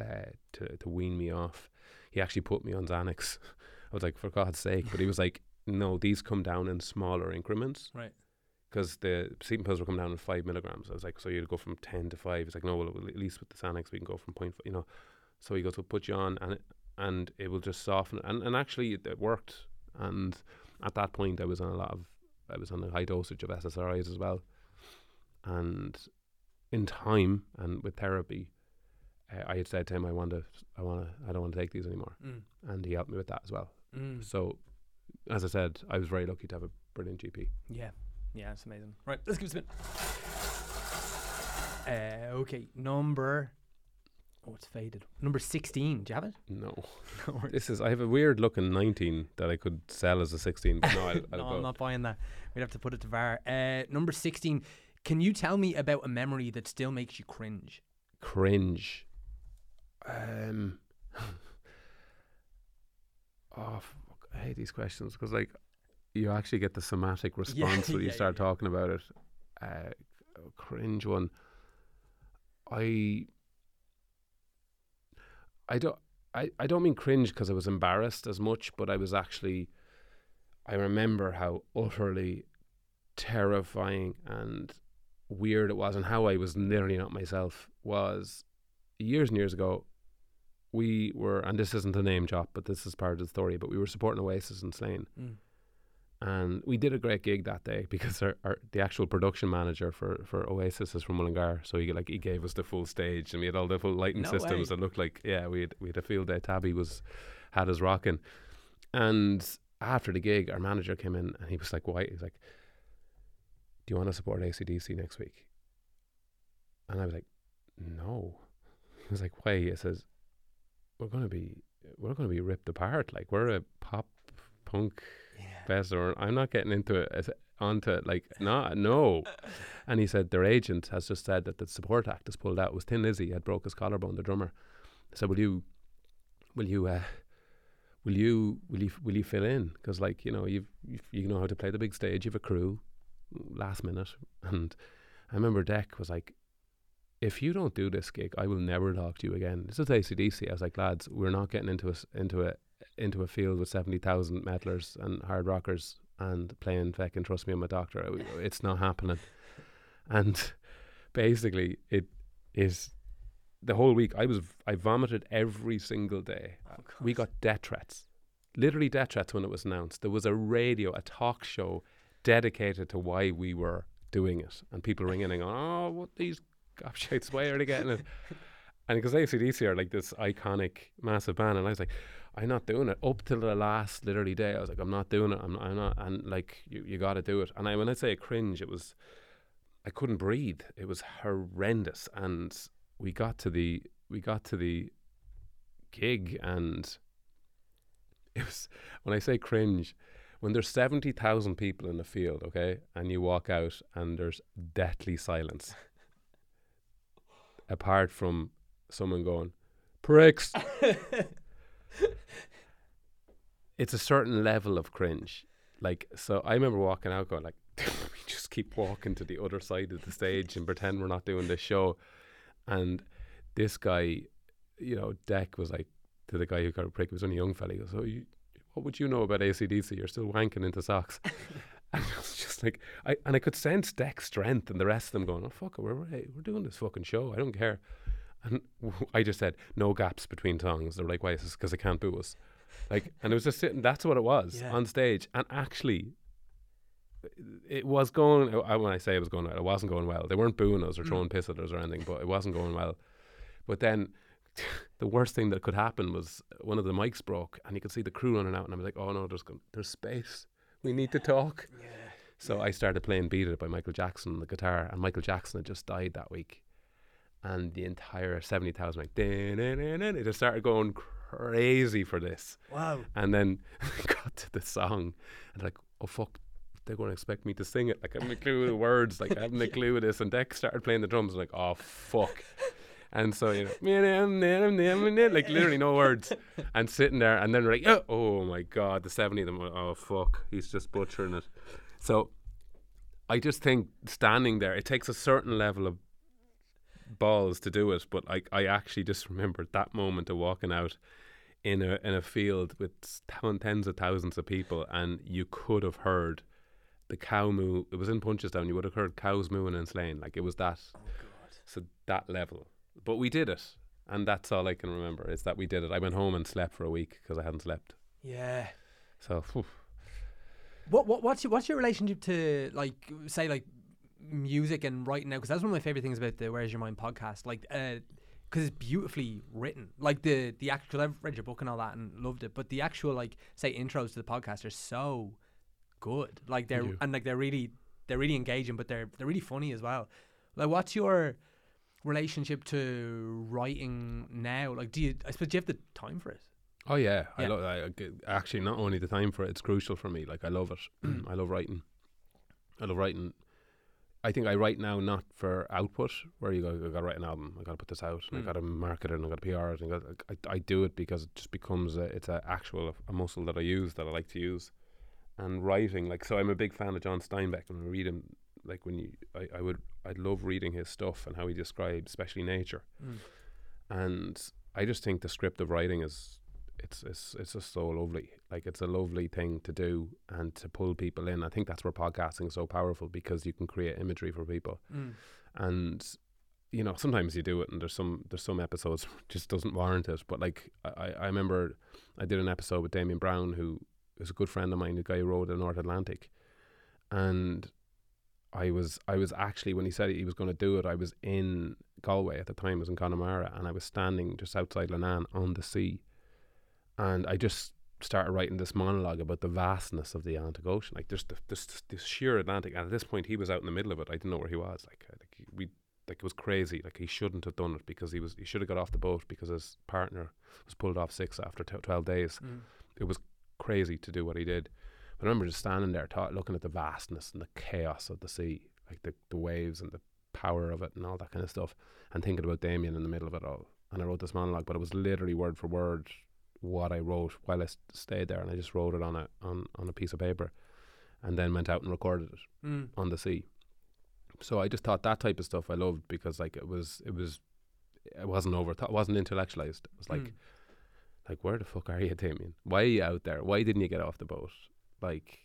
uh, to to wean me off. He actually put me on Xanax. I was like, "For God's sake!" But he was like, "No, these come down in smaller increments." Right. because the sleeping pills were coming down in five milligrams. I was like, so you'd go from ten to five. It's like, no, well, at least with the Xanax we can go from point. f- You know, So he goes, "We'll put you on, and it, and it will just soften." And and actually, it, it worked. And at that point, I was on a lot of, I was on a high dosage of SSRIs as well. And in time and with therapy, uh, I had said to him, "I want to, I want to, I don't want to take these anymore." Mm. And he helped me with that as well. Mm. So, as I said, I was very lucky to have a brilliant GP. Yeah, yeah, it's amazing. Right, let's give it a spin. Uh, okay, number. Oh, it's faded. Number sixteen. Do you have it? No, No, this is. I have a weird looking 19 that I could sell as a 16, but no, I'll, I'll no I'm not buying that. We'd have to put it to VAR. Uh, number sixteen. Can you tell me about a memory that still makes you cringe? cringe. Um. oh, fuck, I hate these questions because, like, you actually get the somatic response when you yeah, start yeah. talking about it. Uh, cringe one. I. I don't. I, I don't mean cringe because I was embarrassed as much, but I was actually. I remember how utterly terrifying and weird it was, and how I was nearly not myself. Was years and years ago, we were, and this isn't a name drop, but this is part of the story. But we were supporting Oasis in Slane, Mm. And we did a great gig that day because our, our the actual production manager for, for Oasis is from Mullingar, so he like he gave us the full stage and we had all the full lighting No systems way. that looked like yeah we had we had a field day. Tabby was had us rocking, and after the gig, our manager came in and he was like, "Why?" He's like, "Do you want to support ACDC next week?" And I was like, "No." He was like, "Why?" He says, "We're gonna be we're gonna be ripped apart. Like we're a pop punk Or I'm not getting into it as onto it like no no. And he said their agent has just said that the support act is pulled out. It was Thin Lizzy had broke his collarbone the drummer. So will you will you uh will you will you will you fill in? Because like you know you've, you've you know how to play the big stage. You have a crew last minute. And I remember Deck was like if you don't do this gig I will never talk to you again. This is ACDC I was like lads we're not getting into a into a into a field with 70,000 metalers and hard rockers and playing fucking Trust Me I'm a Doctor. It's not happening. And basically, it is the whole week. I was I vomited every single day. Oh, We got death threats, literally death threats when it was announced. There was a radio, a talk show dedicated to why we were doing it, and people ringing and going, "Oh, what these gobshites? Why are they getting it?" And because ACDC are like this iconic, massive band, and I was like, I'm not doing it. Up till the last literally day, I was like, I'm not doing it. I'm, I'm not. And like, you, you got to do it. And I, when I say a cringe, it was, I couldn't breathe. It was horrendous. And we got to the, we got to the gig, and it was when I say cringe, when there's seventy thousand people in the field, okay, and you walk out and there's deathly silence, apart from someone going, pricks. it's a certain level of cringe. Like, so I remember walking out going like, we just keep walking to the other side of the stage and pretend we're not doing this show. And this guy, you know, Deck was like to the guy who got a prick. He was only a young fella. He goes, "Oh, you, what would you know about ACDC? You're still wanking into socks." and I was just like, I and I could sense Deck's strength and the rest of them going, "Oh fuck it, we're we're doing this fucking show. I don't care." And I just said, "No gaps between songs." They're like, "Why?" is this? Because I can't boo us. Like, and it was just sitting. That's what it was Yeah. on stage. And actually, it was going. I- When I say it was going well, it wasn't going well. They weren't booing us or Mm. throwing piss at us or anything, but it wasn't going well. But then, the worst thing that could happen was one of the mics broke, and you could see the crew running out, and I was like, "Oh no, there's there's space. We need to talk." Yeah. So I started playing "Beat It" by Michael Jackson on the guitar, and Michael Jackson had just died that week, and the entire seventy thousand like, it just started going crazy for this. Wow. And then got to the song and like, oh fuck, they're going to expect me to sing it. Like I haven't a clue of the words. Like I haven't a clue of this. And Deck started playing the drums. Like oh fuck. And so you know, like literally no words, and sitting there, and then we're like, oh, oh my god, the seventy of them. Oh fuck, he's just butchering it. So I just think standing there, it takes a certain level of balls to do it. But I, I actually just remembered that moment of walking out in a in a field with tens of thousands of people, and you could have heard the cow moo. It was in Punchestown. You would have heard cows mooing and slaying. Like it was that. Oh. So that level. But we did it, and that's all I can remember is that we did it. I went home and slept for a week because I hadn't slept. Yeah. So phew. What what what's your what's your relationship to like say like music and writing now? Because that's one of my favorite things about the Where's Your Mind podcast. Like, uh, because it's beautifully written. Like the the actual. I've read your book and all that and loved it. But the actual like say intros to the podcast are so good. Like they're and like they're really they're really engaging, but they're they're really funny as well. Like, what's your relationship to writing now? Like, do you? I suppose do you have the time for it? Oh yeah, I love. I, actually not only the time for it; it's crucial for me. Like I love it. I love writing. I love writing. I think I write now not for output, where you go, I got to write an album, I got to put this out, and I Mm. got to market it, and I got to PR it, and I, I do it because it just becomes a, it's a actual a muscle that I use that I like to use, and writing like so. I'm a big fan of John Steinbeck, and I read him like when you, I, I would, I'd love reading his stuff and how he describes, especially nature, Mm. and I just think the script of writing is it's it's it's just so lovely. Like it's a lovely thing to do and to pull people in. I think that's where podcasting is so powerful because you can create imagery for people. Mm. And you know, sometimes you do it and there's some there's some episodes just doesn't warrant it. But like I, I remember I did an episode with Damian Browne who is a good friend of mine, the guy who rowed the North Atlantic. And I was I was actually when he said he was going to do it, I was in Galway at the time, I was in Connemara, and I was standing just outside Lannan on the sea, and I just started writing this monologue about the vastness of the Atlantic Ocean, like just the, this this sheer Atlantic. And at this point, he was out in the middle of it. I didn't know where he was. Like, like he- we like it was crazy. Like he shouldn't have done it because he was he should have got off the boat because his partner was pulled off six after t- twelve days Mm. it was crazy to do what he did. But I remember just standing there, ta- looking at the vastness and the chaos of the sea, like the, the waves and the power of it and all that kind of stuff, and thinking about Damian in the middle of it all. And I wrote this monologue, but it was literally word for word what I wrote while I s- stayed there, and I just wrote it on a on, on a piece of paper, and then went out and recorded it Mm. on the sea. So I just thought that type of stuff I loved because like it was it was it wasn't over it wasn't intellectualized. It was like Mm. like where the fuck are you, Damian? Why are you out there? Why didn't you get off the boat? Like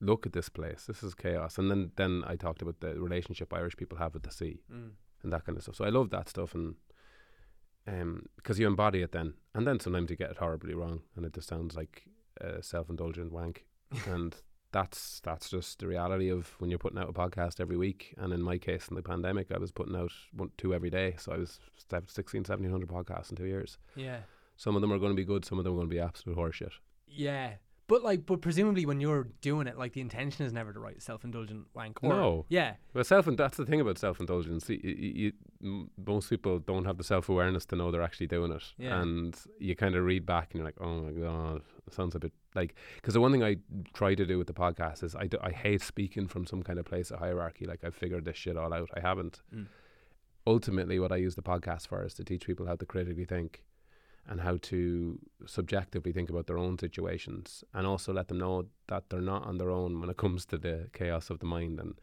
look at this place. This is chaos. And then then I talked about the relationship Irish people have with the sea Mm. and that kind of stuff. So I love that stuff and um because you embody it then. And then sometimes you get it horribly wrong and it just sounds like a self-indulgent wank. and that's that's just the reality of when you're putting out a podcast every week. And in my case, in the pandemic, I was putting out one, two every day. So I was 16, 1700 podcasts in two years. Yeah. Some of them are going to be good. Some of them are going to be absolute horseshit. Yeah. But like, but presumably when you're doing it, like the intention is never to write self-indulgent wank. Or, No. Yeah. Well, self and that's the thing about self indulgence. You, you, you, most people don't have the self awareness to know they're actually doing it, Yeah. and you kind of read back and you're like, oh my god, sounds a bit like. Because the one thing I try to do with the podcast is I, do, I hate speaking from some kind of place of hierarchy. Like I've figured this shit all out. I haven't. Mm. Ultimately, what I use the podcast for is to teach people how to critically think. And how to subjectively think about their own situations, and also let them know that they're not on their own when it comes to the chaos of the mind, and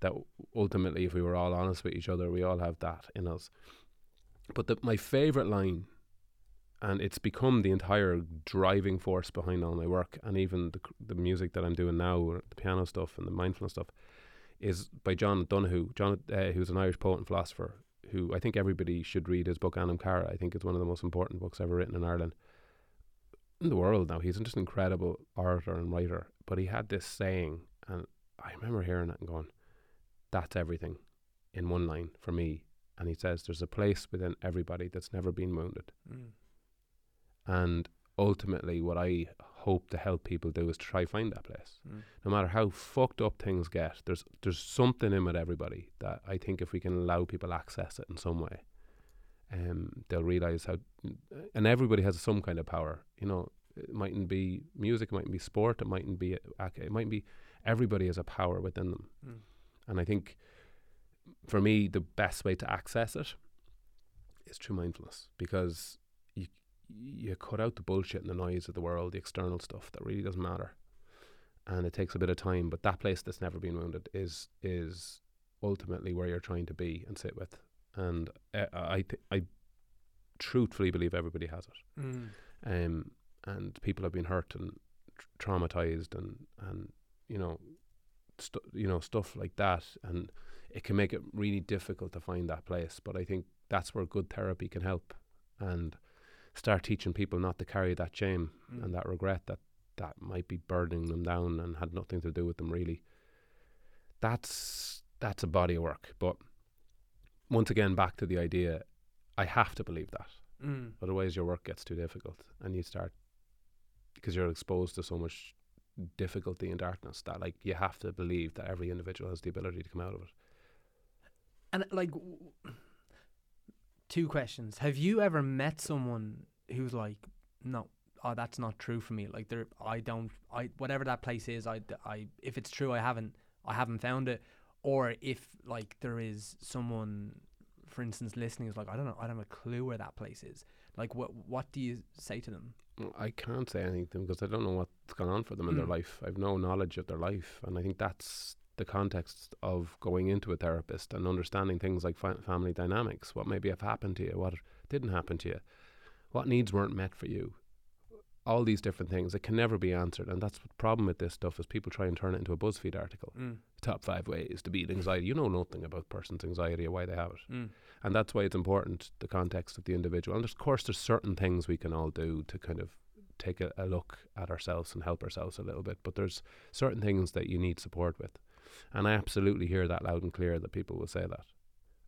that ultimately, if we were all honest with each other, we all have that in us. But the, my favorite line, and it's become the entire driving force behind all my work, and even the, the music that I'm doing now, the piano stuff and the mindfulness stuff, is by John Donahue. John, uh, who's an Irish poet and philosopher, who I think everybody should read his book Anam Cara. I think it's one of the most important books ever written in Ireland. In the world now, he's just an incredible orator and writer. But he had this saying, and I remember hearing it and going, that's everything in one line for me. And he says, There's a place within everybody that's never been wounded. Mm. And ultimately, what I hope to help people do is try find that place. Mm. No matter how fucked up things get, there's there's something in with everybody that I think if we can allow people access it in some way, um, they'll realize how. And everybody has some kind of power. You know, it mightn't be music, it mightn't be sport, it mightn't be it might be. Everybody has a power within them. Mm. And I think for me, the best way to access it is through mindfulness because you you cut out the bullshit and the noise of the world, the external stuff that really doesn't matter, and it takes a bit of time. But that place that's never been wounded is is ultimately where you're trying to be and sit with. And uh, I th- I truthfully believe everybody has it Mm. um, and people have been hurt and tr- traumatized and and you know stu- you know stuff like that and it can make it really difficult to find that place but I think that's where good therapy can help and start teaching people not to carry that shame Mm. and that regret that that might be burdening them down and had nothing to do with them really. That's that's a body of work. But once again, back to the idea, I have to believe that. Mm. Otherwise, your work gets too difficult, and you start because you're exposed to so much difficulty and darkness that like you have to believe that every individual has the ability to come out of it. And like, w- two questions: Have you ever met someone who's like, no, oh, that's not true for me. Like, there, I don't, I whatever that place is, I, I if it's true, I haven't, I haven't found it. Or if like there is someone, for instance, listening is like, I don't know, I don't have a clue where that place is. Like, what, what do you say to them? I can't say anything to them because I don't know what's gone on for them in their Mm. life. I've no knowledge of their life, and I think that's the context of going into a therapist and understanding things like fa- family dynamics. What maybe have happened to you, what didn't happen to you, what needs weren't met for you. All these different things it can never be answered, and that's the problem with this stuff is people try and turn it into a BuzzFeed article. Mm. Top five ways to beat anxiety. You know nothing about a person's anxiety or why they have it. Mm. And that's why it's important the context of the individual. And of course, there's certain things we can all do to kind of take a, a look at ourselves and help ourselves a little bit. But there's certain things that you need support with. And I absolutely hear that loud and clear that people will say that.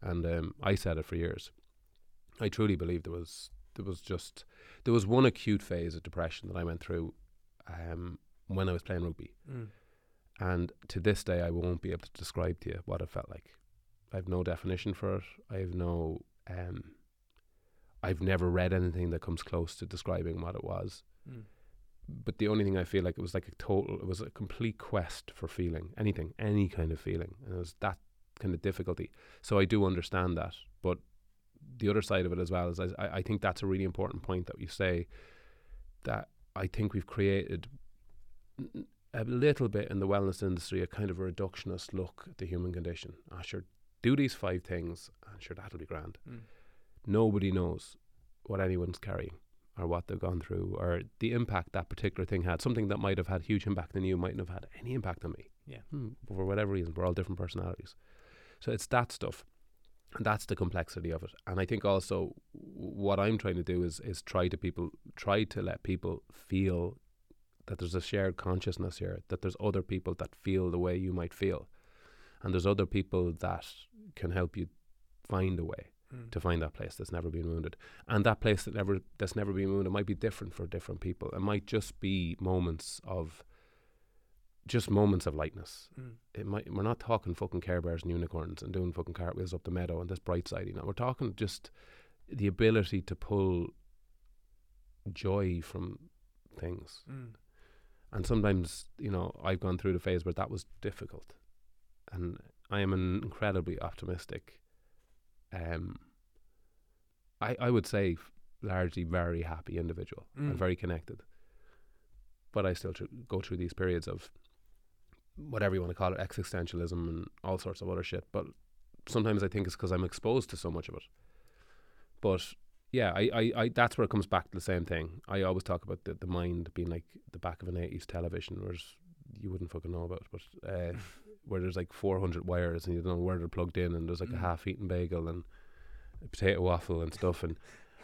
And um, I said it for years. I truly believe there was there was just there was one acute phase of depression that I went through um, when I was playing rugby. Mm. And to this day, I won't be able to describe to you what it felt like. I have no definition for it. I have no. Um, I've never read anything that comes close to describing what it was. Mm. But the only thing I feel like it was like a total. It was a complete quest for feeling anything, any kind of feeling, and it was that kind of difficulty. So I do understand that, but the other side of it as well is I, I think that's a really important point that you say that I think we've created a little bit in the wellness industry a kind of a reductionist look at the human condition. Ah, sure, do these five things, and sure that'll be grand. Mm. Nobody knows what anyone's carrying or what they've gone through or the impact that particular thing had. Something that might have had huge impact on you mightn't have had any impact on me. Yeah. Hmm, for whatever reason, we're all different personalities. So it's that stuff. And that's the complexity of it. And I think also what I'm trying to do is is try to people try to let people feel that there's a shared consciousness here, that there's other people that feel the way you might feel. And there's other people that can help you find a way Mm. to find that place that's never been wounded. And that place that never that's never been wounded might be different for different people. It might just be moments of just moments of lightness. Mm. It might we're not talking fucking Care Bears and unicorns and doing fucking cartwheels up the meadow and this bright side, you know. We're talking just the ability to pull joy from things. Mm. And sometimes, you know, I've gone through the phase where that was difficult. And I am an incredibly optimistic, um, I, I would say largely very happy individual Mm. and very connected. But I still tr- go through these periods of whatever you want to call it, existentialism and all sorts of other shit. But sometimes I think it's because I'm exposed to so much of it. But yeah, I, I, I that's where it comes back to the same thing. I always talk about the, the mind being like the back of an 80s television, whereas you wouldn't fucking know about it, but uh, where there's like 400 wires and you don't know where they're plugged in, and there's like Mm. a half eaten bagel and a potato waffle and stuff. And,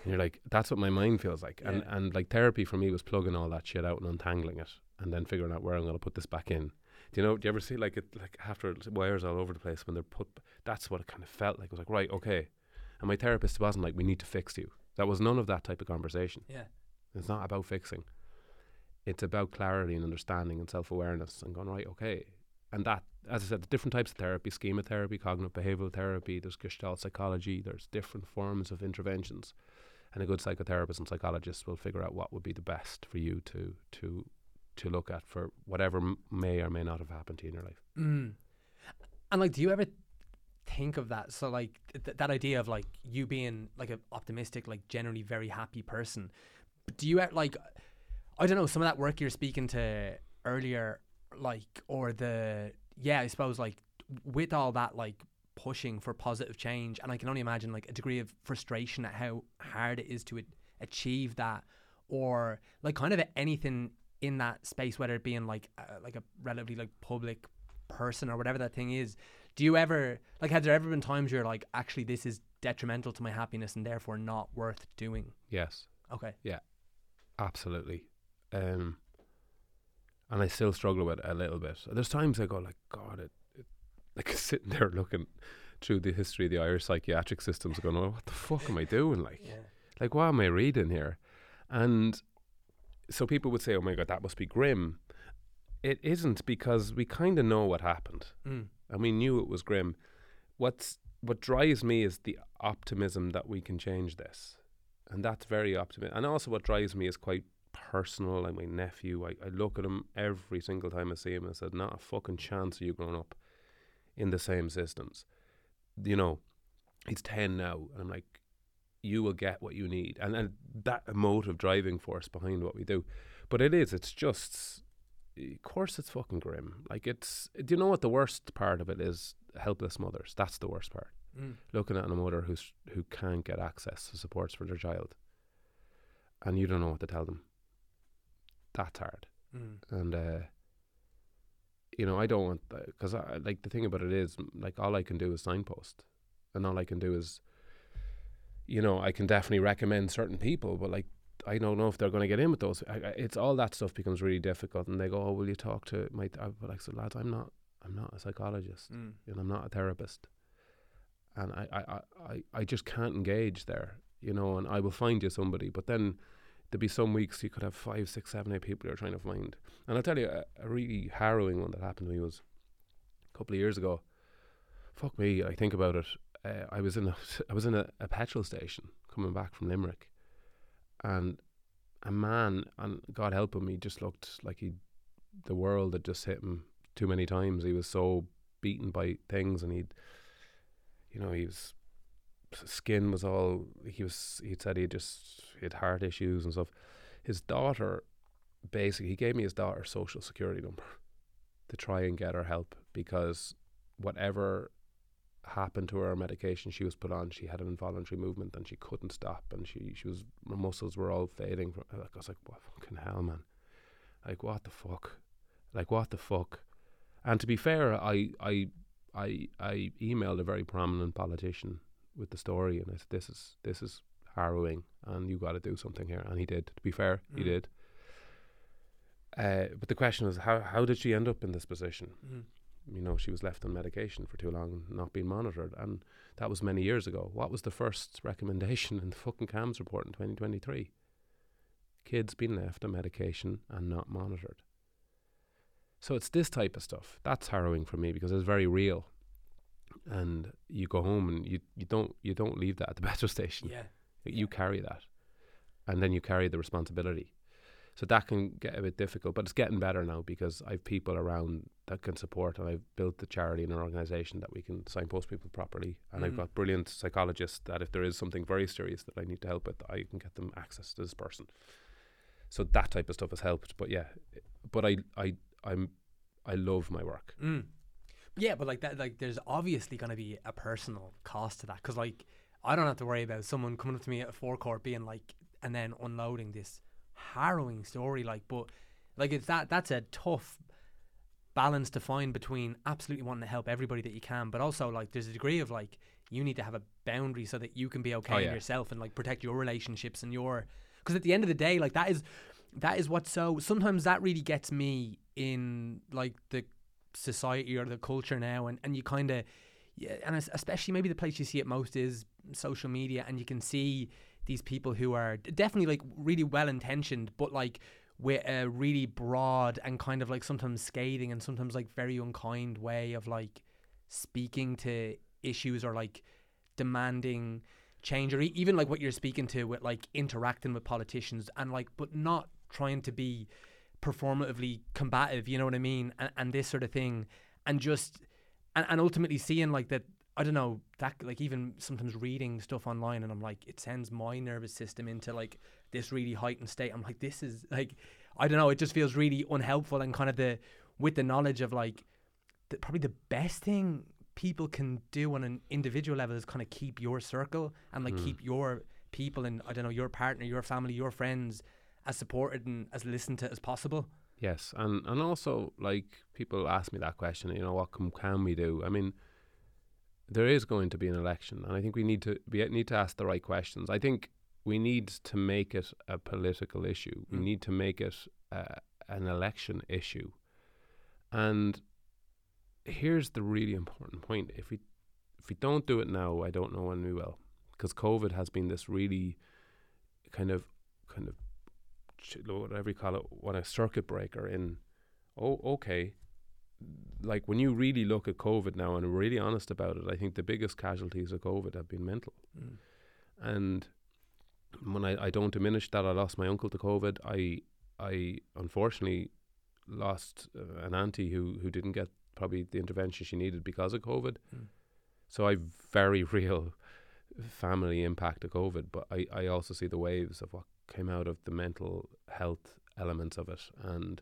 and you're like, that's what my mind feels like. And, Yeah. and like therapy for me was plugging all that shit out and untangling it and then figuring out where I'm going to put this back in. Do you know, do you ever see like it, like after wires all over the place when they're put, that's what it kind of felt like. It was like, right, okay. And my therapist wasn't like, we need to fix you. That was none of that type of conversation. Yeah. It's not about fixing. It's about clarity and understanding and self awareness and going, right, okay. And that, as I said, the different types of therapy, schema therapy, cognitive behavioral therapy, there's gestalt psychology, there's different forms of interventions. And a good psychotherapist and psychologist will figure out what would be the best for you to to to look at for whatever m- may or may not have happened to you in your life. Mm. And like, do you ever think of that? So like th- that idea of like you being like an optimistic, like generally very happy person. Do you like? I don't know some of that work you're speaking to earlier, like or the yeah, I suppose like with all that like pushing for positive change, and I can only imagine like a degree of frustration at how hard it is to a- achieve that, or like kind of anything in that space, whether it being like uh, like a relatively like public person or whatever that thing is. Do you ever like? Have there ever been times you're like, actually, this is detrimental to my happiness and therefore not worth doing. Yes, Okay. Yeah. Absolutely. Um, and I still struggle with it a little bit. There's times I go like, God, it, it like sitting there looking through the history of the Irish psychiatric systems, going, well, what the fuck am I doing? Like, Yeah. like what am I reading here? And so people would say, oh my God, that must be grim. It isn't because we kind of know what happened. Mm. and we knew it was grim. What's what drives me is the optimism that we can change this, and that's very optimistic. And also, what drives me is quite personal. Like my nephew, I, I look at him every single time I see him and said, "Not a fucking chance of you growing up in the same systems." You know, he's ten now, and I'm like, "You will get what you need," and and that emotive driving force behind what we do. But it is, it's just of course it's fucking grim. Like it's do you know what the worst part of it is? Helpless mothers. That's the worst part. Mm. Looking at a mother who's who can't get access to supports for their child, and you don't know what to tell them. That's hard. Mm. And uh, you know I don't want because I like the thing about it is like all I can do is signpost, and all I can do is, you know, I can definitely recommend certain people, but like I don't know if they're going to get in with those. I, I, it's all that stuff becomes really difficult, and they go, "Oh, will you talk to my?" I, but like, so lads, I'm not. I'm not a psychologist, Mm. and I'm not a therapist, and I, I, I, I, I just can't engage there, you know. And I will find you somebody, but then there'd be some weeks you could have five, six, seven, eight people you're trying to find. And I'll tell you, a, a really harrowing one that happened to me was a couple of years ago. Fuck me, I think about it. Uh, I was in a, I was in a, a petrol station coming back from Limerick, and a man, and God help him, he just looked like he, the world had just hit him too many times. He was so beaten by things, and he'd, you know, he was, skin was all. He was. He'd said he just he had heart issues and stuff. His daughter, basically, he gave me his daughter's social security number to try and get her help because whatever happened to her medication she was put on, she had an involuntary movement and she couldn't stop, and she she was her muscles were all fading. From, like, I was like, what fucking hell, man? Like what the fuck? Like what the fuck? And to be fair, I I I I emailed a very prominent politician with the story, and I said, this is this is harrowing, and you got to do something here. And he did. To be fair, he Mm. did. Uh, but the question was, how how did she end up in this position? Mm. you know, she was left on medication for too long not being monitored. And that was many years ago. What was the first recommendation in the fucking CAMHS report in 2023? Kids being left on medication and not monitored. So it's this type of stuff. That's harrowing for me because it's very real. And you go home and you, you don't you don't leave that at the petrol station. Yeah. You carry that. And then you carry the responsibility. So that can get a bit difficult, but it's getting better now because I've people around that can support, and I've built the charity and an organisation that we can signpost people properly. And I've Mhm. got brilliant psychologists that if there is something very serious that I need to help with, I can get them access to this person. So that type of stuff has helped. But yeah, but I I I'm I love my work. Mm. Yeah, but like that, like there's obviously going to be a personal cost to that because like I don't have to worry about someone coming up to me at a forecourt being like, and then unloading this harrowing story. Like, but like it's that that's a tough balance to find between absolutely wanting to help everybody that you can, but also like there's a degree of like you need to have a boundary so that you can be okay Oh, in yeah. yourself and like protect your relationships and your because at the end of the day, like that is that is what's so sometimes that really gets me in like the society or the culture now and, and you kind of yeah, and especially maybe the place you see it most is social media and you can see these people who are definitely like really well intentioned but like with a really broad and kind of like sometimes scathing and sometimes like very unkind way of like speaking to issues or like demanding change or even like what you're speaking to with like interacting with politicians and like but not trying to be performatively combative you know what i mean? And, and this sort of thing. And just and, and ultimately seeing like that i don't know that like even sometimes reading stuff online and i'm like it sends my nervous system into like this really heightened state. I'm like this is like i don't know it just feels really unhelpful and kind of the with the knowledge of like the, probably the best thing people can do on an individual level is kind of keep your circle and like Mm. keep your people and I don't know your partner, your family, your friends as supported and as listened to as possible. Yes, and and also like people ask me that question, you know, what can, can we do? I mean, there is going to be an election, and I think we need to be need to ask the right questions. I think we need to make it a political issue. We Mm. need to make it uh, an election issue. And here's the really important point: if we if we don't do it now, I don't know when we will, because COVID has been this really kind of kind of whatever you call it, what a circuit breaker in. Oh, okay. Like when you really look at COVID now and are really honest about it, I think the biggest casualties of COVID have been mental. Mm. And when I, I don't diminish that, I lost my uncle to COVID. I I unfortunately lost uh, an auntie who who didn't get probably the intervention she needed because of COVID. Mm. So I very real family impact of COVID, but I, I also see the waves of what came out of the mental health elements of it, and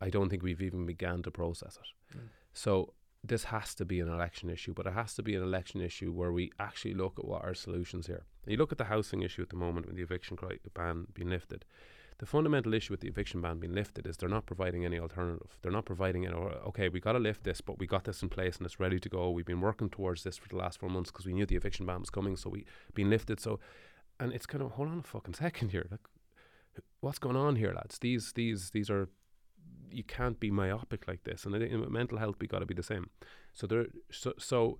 I don't think we've even began to process it. Mm. So this has to be an election issue, but it has to be an election issue where we actually look at what are solutions here. You look at the housing issue at the moment with the eviction cri- ban being lifted. The fundamental issue with the eviction ban being lifted is they're not providing any alternative. They're not providing any. or, Okay, we got to lift this, but we got this in place and it's ready to go. We've been working towards this for the last four months because we knew the eviction ban was coming, so we been lifted. So, and it's kind of hold on a fucking second here. Like, what's going on here, lads? These these these are you can't be myopic like this. And I think in mental health, we got to be the same. So there, so, so,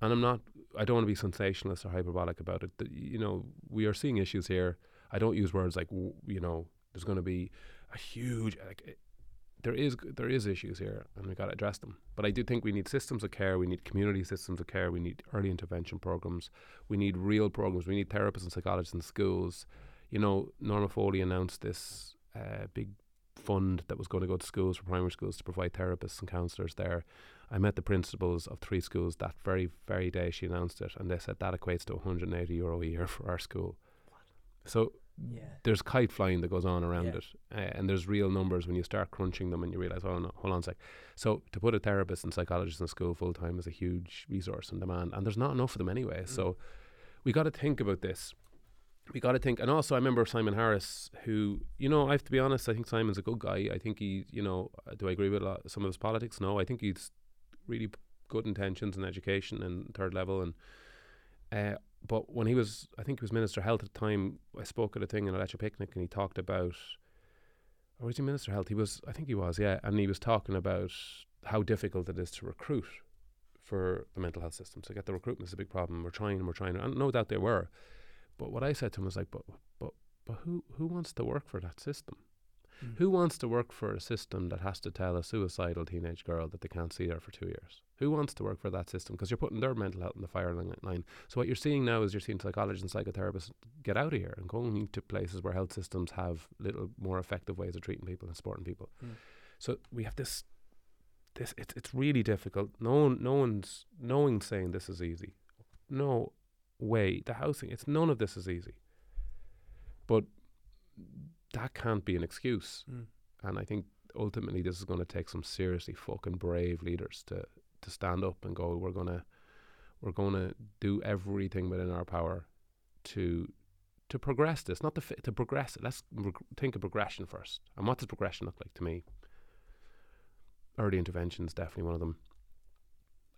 and I'm not. I don't want to be sensationalist or hyperbolic about it. You know, we are seeing issues here. I don't use words like you know. There's going to be a huge. Like, there is there is issues here, and we got to address them. But I do think we need systems of care. We need community systems of care. We need early intervention programs. We need real programs. We need therapists and psychologists in schools. You know, Norma Foley announced this uh, big fund that was going to go to schools for primary schools to provide therapists and counsellors there. I met the principals of three schools that very, very day she announced it, and they said that equates to 180 euro a year for our school. So Yeah. there's kite flying that goes on around Yeah. it, uh, and there's real numbers when you start crunching them, and you realize, oh no, hold on a sec. So to put a therapist and psychologist in school full time is a huge resource and demand, and there's not enough of them anyway. So we got to think about this. We got to think, and also I remember Simon Harris, who you know, I have to be honest, I think Simon's a good guy. I think he, you know, uh, do I agree with a lot, some of his politics? No, I think he's really good intentions in education and third level, and uh, but when he was, I think he was Minister of Health at the time, I spoke at a thing in Electric Picnic and he talked about, or was he Minister of Health? He was, I think he was, yeah. And he was talking about how difficult it is to recruit for the mental health system. So get the recruitment is a big problem. We're trying and we're trying. And no doubt they were. But what I said to him was like, but, but, but who, who wants to work for that system? Mm. Who wants to work for a system that has to tell a suicidal teenage girl that they can't see her for two years? Who wants to work for that system? Because you're putting their mental health in the firing line. So what you're seeing now is you're seeing psychologists and psychotherapists get out of here and going to places where health systems have little more effective ways of treating people and supporting people. Mm. So we have this. This it's it's really difficult. No one, no one's no one's saying this is easy. No way. The housing. It's none of this is easy. But that can't be an excuse. Mm. And I think ultimately this is going to take some seriously fucking brave leaders to to stand up and go. We're gonna we're gonna do everything within our power to to progress this, not to fi- to progress it. Let's reg- think of progression first. And what does progression look like to me? Early intervention is definitely one of them.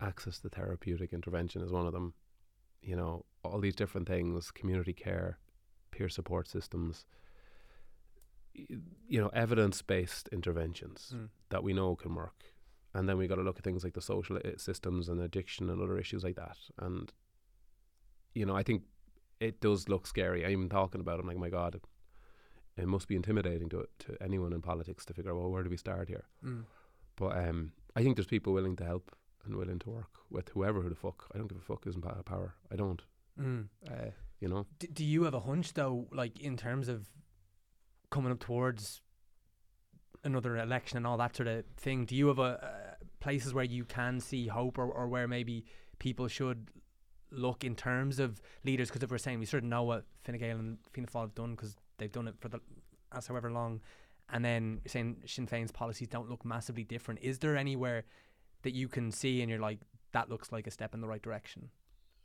Access to therapeutic intervention is one of them. You know, all these different things, community care, peer support systems, you know, evidence based interventions Mm. that we know can work. And then we got to look at things like the social uh, systems and addiction and other issues like that. And, you know, I think it does look scary. I'm even talking about it, I'm like, my God, it, must be intimidating to to anyone in politics to figure out, well, where do we start here? Mm. But um, I think there's people willing to help and willing to work with whoever who the fuck. I don't give a fuck who's in power. I don't. Mm. Uh, you know? D- do you have a hunch though, like in terms of coming up towards another election and all that sort of thing? Do you have a places where you can see hope, or, or where maybe people should look in terms of leaders? Because if we're saying we sort of know what Fine Gael and Fianna Fáil have done because they've done it for the as however long, and then saying Sinn Féin's policies don't look massively different. Is there anywhere that you can see and you're like that looks like a step in the right direction?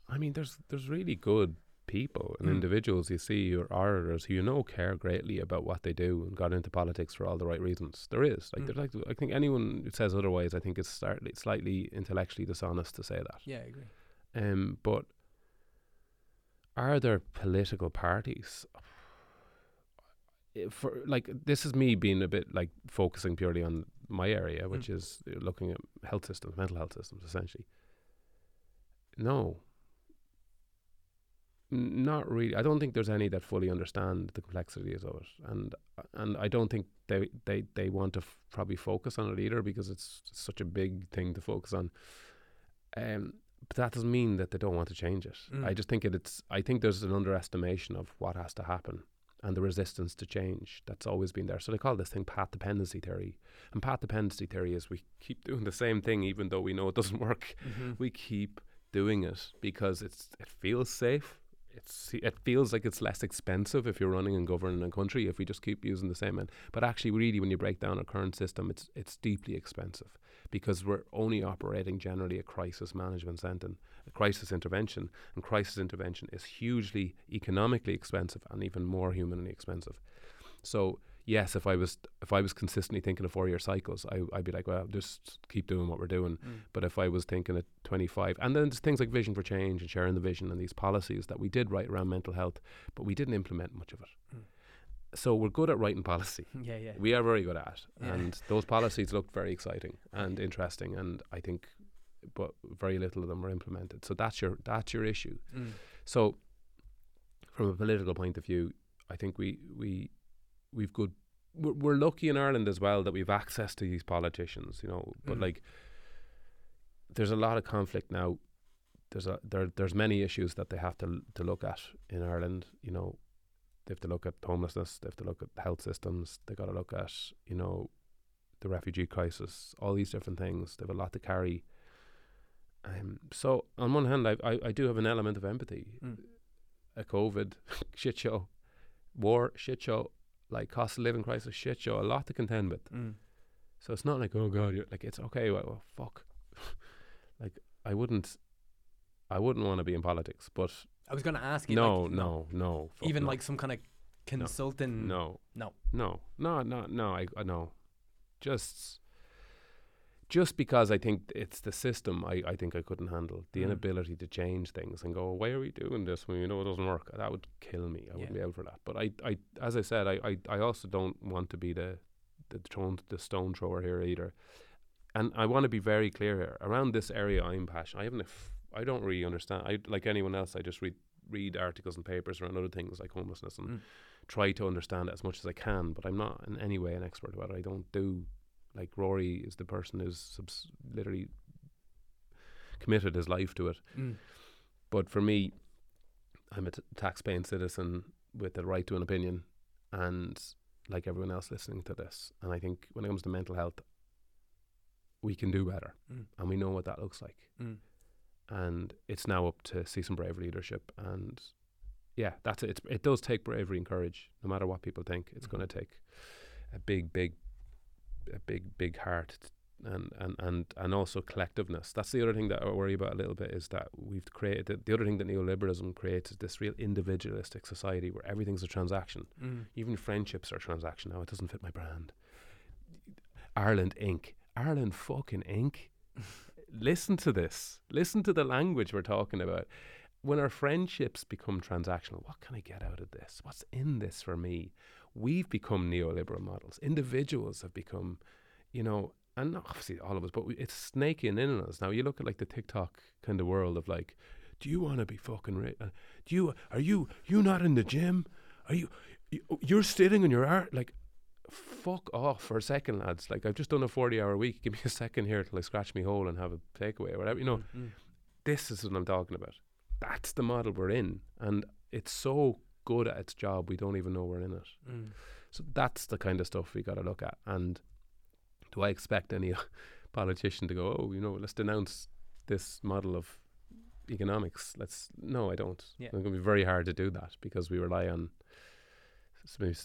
I mean, there's there's really good people and Mm. individuals you see or orators who you know care greatly about what they do and got into politics for all the right reasons. There is like Mm. like I think anyone who says otherwise, I think is slightly, slightly intellectually dishonest to say that. Yeah, I agree. Um, but are there political parties? For like this is me being a bit like focusing purely on my area, which is uh, looking at health systems, mental health systems, essentially. No, not really. I don't think there's any that fully understand the complexities of it, and and I don't think they they they want to f- probably focus on it either because it's such a big thing to focus on. Um, but that doesn't mean that they don't want to change it. I Mm. just think it, it's. I think there's an underestimation of what has to happen and the resistance to change that's always been there. So they call this thing path dependency theory. And path dependency theory is we keep doing the same thing even though we know it doesn't work. Mhm. We keep doing it because it's it feels safe. It's it feels like it's less expensive if you're running and governing a country if we just keep using the same end. But actually really when you break down our current system it's it's deeply expensive because we're only operating generally a crisis management center, a crisis intervention, and crisis intervention is hugely economically expensive and even more humanly expensive. So yes, if I was if I was consistently thinking of four year cycles, I, I'd be like, well, just keep doing what we're doing. Mm. But if I was thinking at 25, and then there's things like Vision for Change and sharing the vision and these policies that we did write around mental health, but we didn't implement much of it. Mm. So we're good at writing policy. Yeah, yeah. We are very good at. Yeah. And those policies looked very exciting and interesting. And I think, but very little of them were implemented. So that's your that's your issue. Mm. So, from a political point of view, I think we we we've good. We're, we're lucky in Ireland as well that we've access to these politicians, you know. But Mm. like, there's a lot of conflict now. There's a there there's many issues that they have to to look at in Ireland. You know, they have to look at homelessness. They have to look at health systems. They got to look at you know, the refugee crisis. All these different things. They have a lot to carry. Um, so on one hand, I, I I do have an element of empathy Mm. a COVID shit show, war shit show, like cost of living crisis shit show, a lot to contend with. Mm. So it's not like oh god, you're, like it's okay. Well, well fuck. like I wouldn't, I wouldn't want to be in politics, but I was going to ask you. no, like, no, no, Even no. like some kind of consultant. no, No. no, no, no, no. I, I no, just. Just because I think it's the system, I, I think I couldn't handle the Mm. inability to change things and go, why are we doing this when you know it doesn't work? That would kill me. I wouldn't be able for that. But I, I, as I said, I, I, I also don't want to be the, the stone, the stone thrower here either. And I want to be very clear here. Around this area, I'm passionate. I haven't, f- I don't really understand. I like anyone else. I just read read articles and papers around other things like homelessness and Mm. try to understand it as much as I can. But I'm not in any way an expert about it. I don't do like Rory is the person who's subs- literally committed his life to it. Mm. But for me, I'm a t- tax-paying citizen with the right to an opinion, and like everyone else listening to this, and I think when it comes to mental health, we can do better, Mm. and we know what that looks like. Mm. And it's now up to see some brave leadership, and yeah, that's it. It's, it does take bravery and courage, no matter what people think. It's Mhm. going to take a big, big, a big, big heart. and, and, and, and also collectiveness. That's the other thing that I worry about a little bit is that we've created the, the other thing that neoliberalism creates is this real individualistic society where everything's a transaction. Mm. Even friendships are a transaction now. It doesn't fit my brand. Ireland Inc. Ireland fucking Inc. Listen to this. Listen to the language we're talking about. When our friendships become transactional, what can I get out of this? What's in this for me? We've become neoliberal models. Individuals have become, you know, and obviously all of us, but we, it's snaking in on us. Now you look at like the TikTok kind of world of like, do you want to be fucking rich? Uh, do you, are you, you not in the gym? Are you, you you're sitting in your art? Like, fuck off for a second, lads. Like, I've just done a 40 hour week. Give me a second here till I scratch me hole and have a takeaway or whatever. You know, Mm. this is what I'm talking about. That's the model we're in. And it's so good at its job, we don't even know we're in it. Mm. So that's the kind of stuff we got to look at. And do I expect any politician to go, oh, you know, let's denounce this model of economics? Let's no, I don't. Yeah. It's going to be very hard to do that because we rely on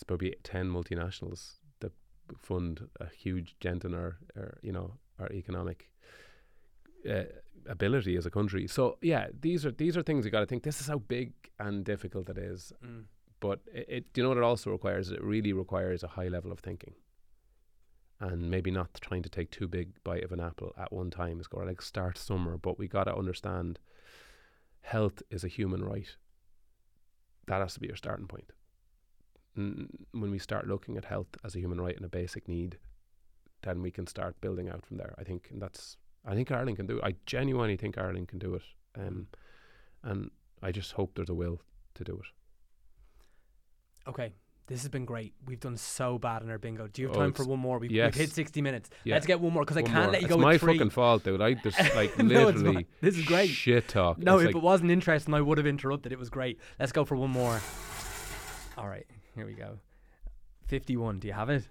probably ten multinationals that fund a huge dent in our, our you know, our economic uh, ability as a country. So yeah, these are these are things you got to think. This is how big and difficult it is Mm. but it, it do you know what it also requires it really requires a high level of thinking and maybe not trying to take too big bite of an apple at one time it's got to like start somewhere but we got to understand health is a human right. That has to be your starting point. N- when we start looking at health as a human right and a basic need, then we can start building out from there. I think, and that's I think Ireland can do it. I genuinely think Ireland can do it, um, and I just hope there's a will to do it. Okay. This has been great. We've done so bad in our bingo. Do you have Oh, time for one more? We've, yes. we've hit 60 minutes. Yeah. Let's get one more because I can't more. let you it's go It's my fucking fault, dude. I just like No, literally. This is great. Shit talk. No, It's if like, it wasn't interesting, I would have interrupted. It was great. Let's go for one more. All right, here we go. 51. Do you have it?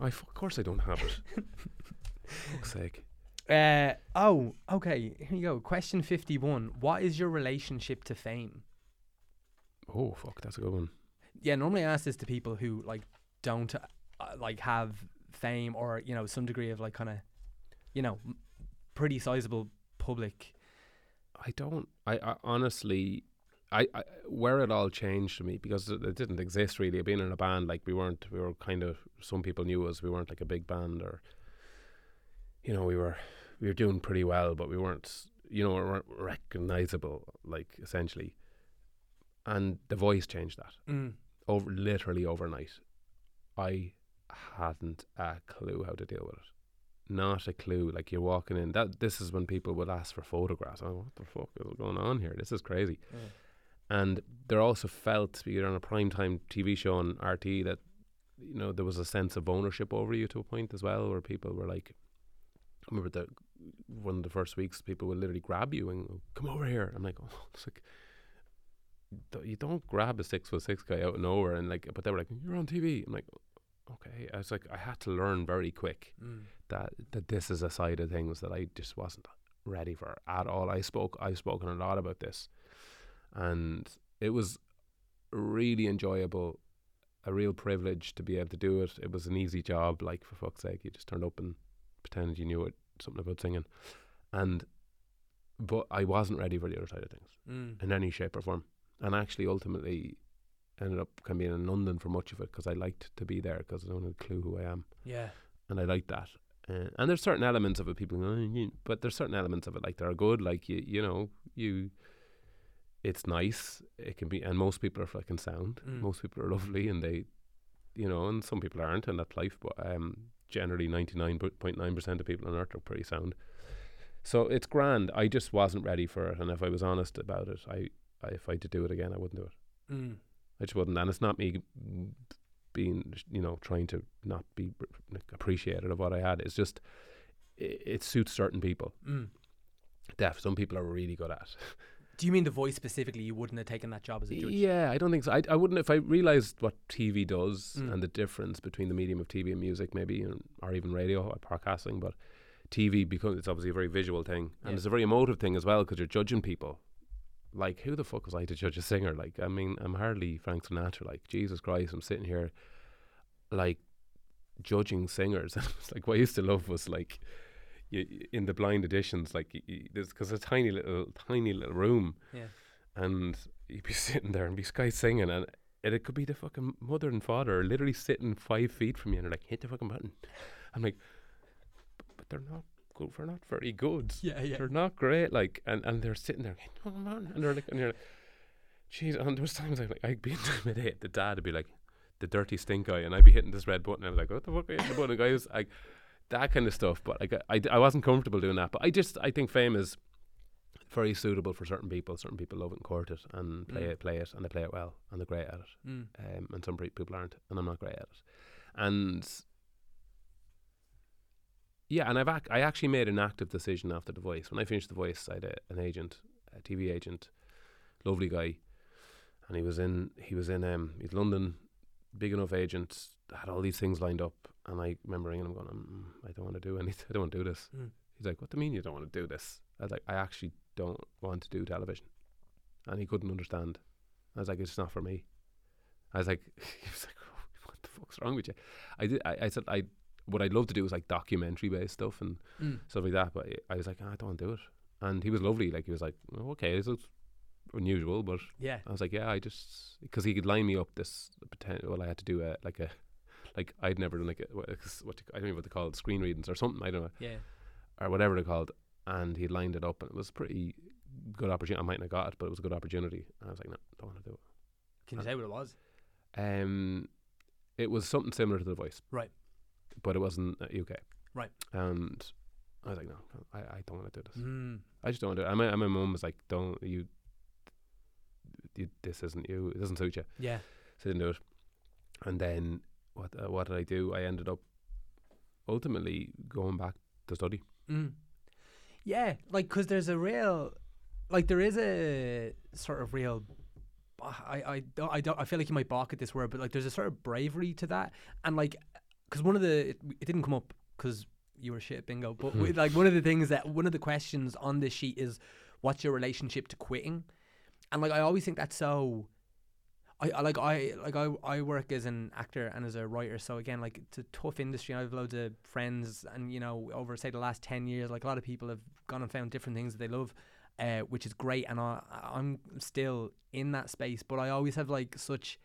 I f- of course I don't have it. Fuck's sake. Uh, oh, okay. Here you go. Question 51. What is your relationship to fame? Oh fuck, that's a good one. Yeah, normally I ask this to people who like don't uh, like have fame or you know some degree of like kind of you know m- pretty sizable public. I don't. I, I honestly, I, I where it all changed for me because it, it didn't exist really. Being in a band, like we weren't, we were kind of. Some people knew us. We weren't like a big band, or you know, we were we were doing pretty well, but we weren't. You know, we weren't recognizable, like essentially. And the voice changed that Mm. over literally overnight. I hadn't a clue how to deal with it. Not a clue. Like you're walking in. That this is when people would ask for photographs. Oh, what the fuck is going on here? This is crazy. And there also felt you're on a prime time TV show on RTÉ that you know there was a sense of ownership over you to a point as well, where people were like, I remember the one of the first weeks, people would literally grab you and go, come over here. I'm like, oh, it's like you don't grab a six foot six guy out of nowhere and like, but they were like, you're on TV. I'm like, okay. I was like, I had to learn very quick Mm. that that this is a side of things that I just wasn't ready for at all. I spoke, I've spoken a lot about this, and it was really enjoyable, a real privilege to be able to do it. It was an easy job, like for fuck's sake, you just turned up and pretended you knew it, something about singing, and but I wasn't ready for the other side of things Mm. in any shape or form. And actually, ultimately, ended up kind of being in London for much of it because I liked to be there because I don't have a clue who I am, Yeah. and I like that. Uh, and there's certain elements of it people, go, "Oh, but there's certain elements of it like that are good. Like you, you know, you, it's nice. It can be, and most people are fucking sound. Mm. Most people are lovely, and they, you know, and some people aren't, and that's life. But um, generally, ninety nine point nine percent of people on earth are pretty sound. So it's grand. I just wasn't ready for it, and if I was honest about it, I, I if I had to do it again, I wouldn't do it. Mm. I just wouldn't. And it's not me being, you know, trying to not be appreciative of what I had. It's just, it, it suits certain people. Mm. Deaf. Some people are really good at. Do you mean the voice specifically? You wouldn't have taken that job as a judge? Yeah, I don't think so. I, I wouldn't if I realized what TV does Mm. and the difference between the medium of TV and music, maybe, and, or even radio or podcasting. But TV because it's obviously a very visual thing and Yeah. it's a very emotive thing as well because you're judging people. Like, who the fuck was I to judge a singer? Like, I mean, I'm hardly Frank Sinatra. Like, Jesus Christ, I'm sitting here, like, judging singers. it's like what I used to love was like, you, in the blind auditions, like, y y there's because a tiny little, tiny little room, Yeah. and you'd be sitting there and be guy singing, and, and it could be the fucking mother and father literally sitting five feet from you, and they're like, hit the fucking button. I'm like, "But- they're not good. They're not very good. Yeah, yeah. They're not great. Like, and, and they're sitting there, hit the fucking button, and they're like, and you're like, jeez. And there was times I'd like, I'd be intimidated. The dad would be like, the dirty stink guy, and I'd be hitting this red button. And I was like, what the fuck are you hitting the button? The guy was like, that kind of stuff. But like, I, I wasn't comfortable doing that. But I just, I think fame is very suitable for certain people. Certain people love it and court it and play Mm. it, play it, and they play it well, and they're great at it. Mm. Um, and some people aren't, and I'm not great at it. And yeah, and I've ac- I actually made an active decision after the voice. When I finished the voice, I had a, an agent, a TV agent, lovely guy, and he was in he was in um he's London, big enough agent, had all these things lined up, and I remember ringing him going, mm, I don't want to do anything, I don't want to do this. Mm. He's like, What do you mean you don't want to do this? I was like, I actually don't want to do television, and he couldn't understand. I was like, It's not for me. I was like, he was like, oh, What the fuck's wrong with you? I did. I, I said I. What I'd love to do is like documentary based stuff and Mm. stuff like that. But I was like, "Ah, I don't want to do it. And he was lovely. Like he was like, oh, okay, this is unusual, but Yeah. I was like, yeah, I just because he could line me up this potential. Well, I had to do a like a like I'd never done like a, what, what I don't know what they call it, screen readings or something. I don't know Yeah. or whatever they're called. And he lined it up, and it was pretty good opportunity. I might not have got it, but it was a good opportunity. And I was like, no, don't want to do it. Can you say what it was? Um, it was something similar to The Voice, Right. but it wasn't uh, UK. Right. And I was like, no, I, I don't want to do this. Mm. I just don't want to do it. And my, and my mum was like, don't you, you, this isn't you. It doesn't suit you. Yeah. So I didn't do it. And then what uh, what did I do? I ended up ultimately going back to study. Mm. Yeah, like because there's a real, like there is a sort of real. I I don't I don't I feel like you might balk at this word, but like there's a sort of bravery to that, and like because one of the it, it didn't come up because you were shit at bingo, but we, like one of the things that one of the questions on this sheet is what's your relationship to quitting, and like I always think that's so. I, I like I like I I work as an actor and as a writer, so again like it's a tough industry. I have loads of friends, and you know over say the last ten years, like a lot of people have gone and found different things that they love, uh, which is great. And I I'm still in that space, but I always have like such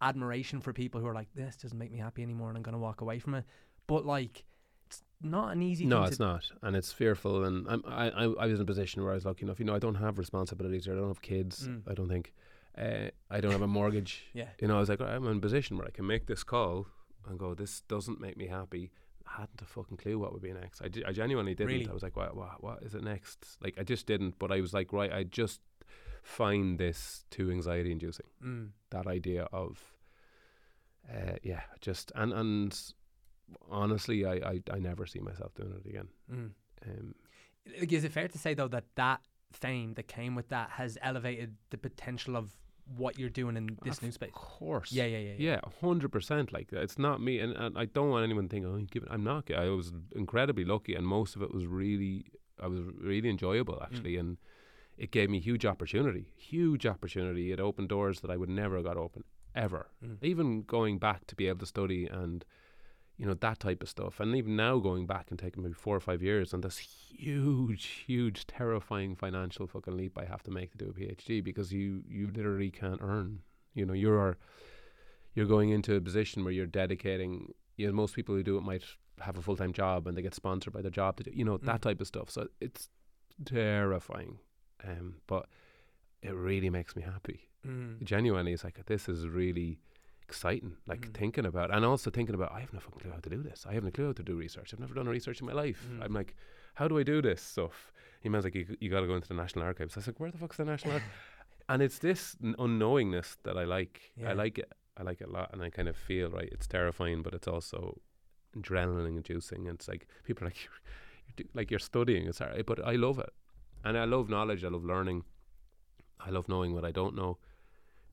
admiration for people who are like this doesn't make me happy anymore, and I'm gonna walk away from it. But like it's not an easy. No, it's not, and it's fearful. And I'm, I, I, I was in a position where I was lucky enough. You know, I don't have responsibilities. Or I don't have kids. Mm. I don't think. Uh, I don't have a mortgage. Yeah. You know, I was like, I'm in a position where I can make this call and go, this doesn't make me happy. I hadn't a fucking clue what would be next. I, I genuinely didn't. Really? I was like, what, what, what is it next? Like, I just didn't. But I was like, right, I just find this too anxiety inducing. Mm. That idea of, uh, yeah, just, and, and honestly, I, I, I never see myself doing it again. Mm. Um, Like, is it fair to say though that that fame that came with that has elevated the potential of what you're doing in this Of new space? Of course. Yeah, yeah, yeah, Yeah, hundred percent. Like it's not me, and, and I don't want anyone to think, oh, you give it. I'm not. I was incredibly lucky, and most of it was really, I was really enjoyable actually, and it gave me huge opportunity, huge opportunity. It opened doors that I would never have got open ever. Mm. Even going back to be able to study and, you know, that type of stuff, and even now going back and taking maybe four or five years and this huge, huge, terrifying financial fucking leap I have to make to do a PhD because you you literally can't earn. You know, you're you're going into a position where you're dedicating. You know, most people who do it might have a full time job and they get sponsored by their job to do. You know Mm. that type of stuff. So it's terrifying, um, but it really makes me happy. Mm. Genuinely, it's like this is really exciting. Like Mm. thinking about, and also thinking about, I have no fucking clue how to do this. I have no clue how to do research. I've never done research in my life. Mm. I'm like, how do I do this stuff? He man's like, you, you got to go into the National Archives. I was like, where the fuck's the National Archives? and it's this n- unknowingness that I like. Yeah. I like it. I like it a lot, and I kind of feel right. It's terrifying, but it's also adrenaline inducing. And it's like people are like, you're, you're do, like you're studying. It's alright, but I love it, and I love knowledge. I love learning. I love knowing what I don't know.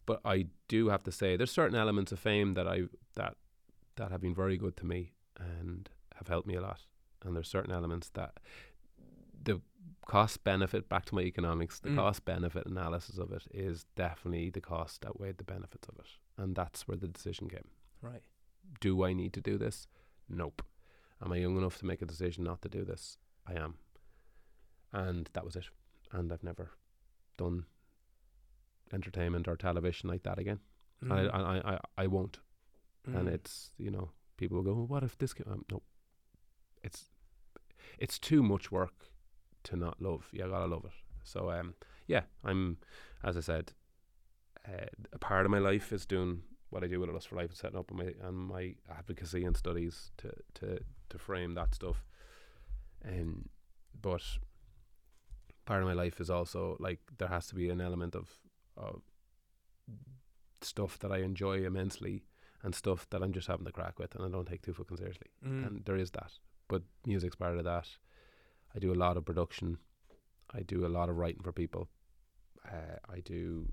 But I do have to say, there's certain elements of fame that I that that have been very good to me and have helped me a lot. And there's certain elements that the cost benefit back to my economics, the Mm. cost benefit analysis of it is definitely the cost outweighed the benefits of it. And that's where the decision came. Right. Do I need to do this? Nope. Am I young enough to make a decision not to do this? I am. And that was it. And I've never done entertainment or television like that again. Mm. I, I, I, I won't. And Mm. it's, you know, people will go, well, what if this came? Um, no. It's, it's too much work to not love. You gotta love it. So, um, yeah, I'm, as I said, uh, a part of my life is doing what I do with Lust for Life and setting up my and my advocacy and studies to to to frame that stuff. Um, but part of my life is also like there has to be an element of of stuff that I enjoy immensely and stuff that I'm just having to crack with and I don't take too fucking seriously. Mm. And there is that. But music's part of that. I do a lot of production. I do a lot of writing for people. Uh, I do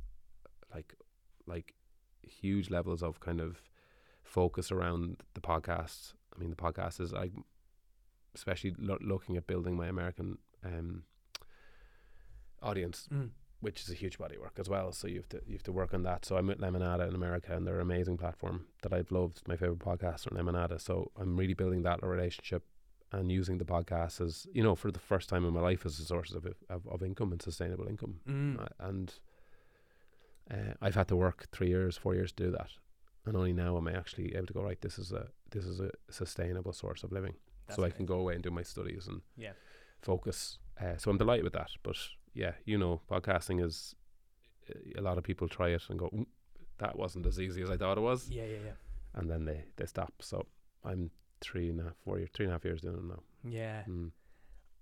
like like huge levels of kind of focus around the podcast. I mean, the podcast is like, especially lo- looking at building my American um, audience, Mm. Which is a huge body of work as well. So you have to you have to work on that. So I'm at Lemonada in America, and they're an amazing platform that I've loved. My favorite podcast are Lemonada. So I'm really building that relationship and using the podcast as you know for the first time in my life as a source of of, of income and sustainable income. Mm. Uh, and uh, I've had to work three years, four years to do that, and only now am I actually able to go right. This is a this is a sustainable source of living, That's so I can go away and do my studies and Yeah. focus. Uh, so I'm delighted with that. But yeah, you know, podcasting is a lot of people try it and go, "Mm, that wasn't as easy as I thought it was, Yeah, yeah, yeah. and then they they stop. So I'm three and a half, four years, three and a half years doing it now. Yeah. Mm.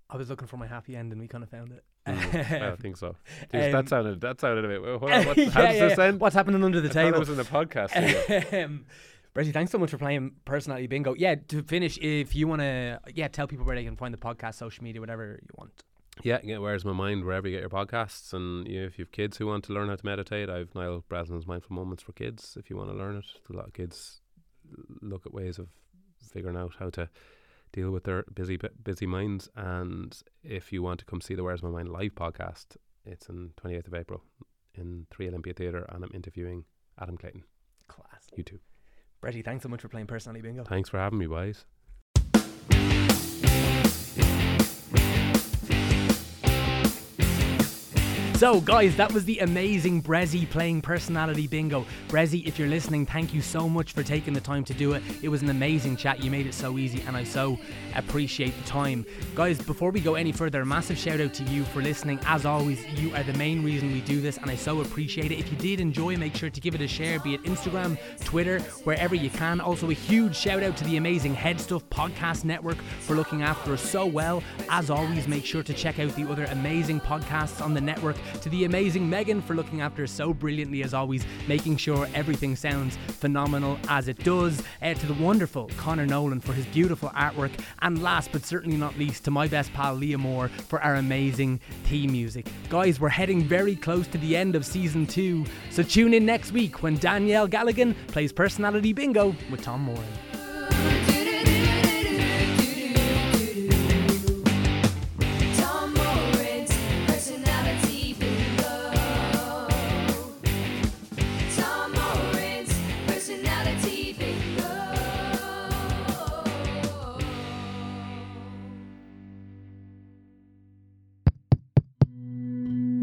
I was looking for my happy end and we kind of found it. Mm, I think so. Jeez, Um, that sounded that sounded a bit. Well, on, what, Yeah, how does yeah, this end? What's happening under the I thought it table? was in the podcast. um, Bressie, thanks so much for playing personality bingo. Yeah, to finish, if you want to, yeah, tell people where they can find the podcast, social media, whatever you want. Yeah, yeah. Where's my mind? Wherever you get your podcasts, and you, if you've kids who want to learn how to meditate, I've Niall Breslin's Mindful Moments for Kids. If you want to learn it, a lot of kids look at ways of figuring out how to deal with their busy busy minds. And if you want to come see the Where's My Mind live podcast, it's on 28th of April in Three Olympia Theatre, and I'm interviewing Adam Clayton. Class. You too. Bressie, thanks so much for playing personality bingo. Thanks for having me, boys. So, guys, that was the amazing Bressie playing personality bingo. Bressie, if you're listening, thank you so much for taking the time to do it. It was an amazing chat. You made it so easy, and I so appreciate the time. Guys, before we go any further, a massive shout out to you for listening. As always, you are the main reason we do this, and I so appreciate it. If you did enjoy, make sure to give it a share, be it Instagram, Twitter, wherever you can. Also, a huge shout out to the amazing HeadStuff Podcast Network for looking after us so well. As always, make sure to check out the other amazing podcasts on the network. To the amazing Megan for looking after so brilliantly as always, making sure everything sounds phenomenal as it does. Uh, to the wonderful Connor Nolan for his beautiful artwork. And last but certainly not least, to my best pal Liam Moore for our amazing theme music. Guys, we're heading very close to the end of season two, so tune in next week when Danielle Galligan plays Personality Bingo with Tom Moran.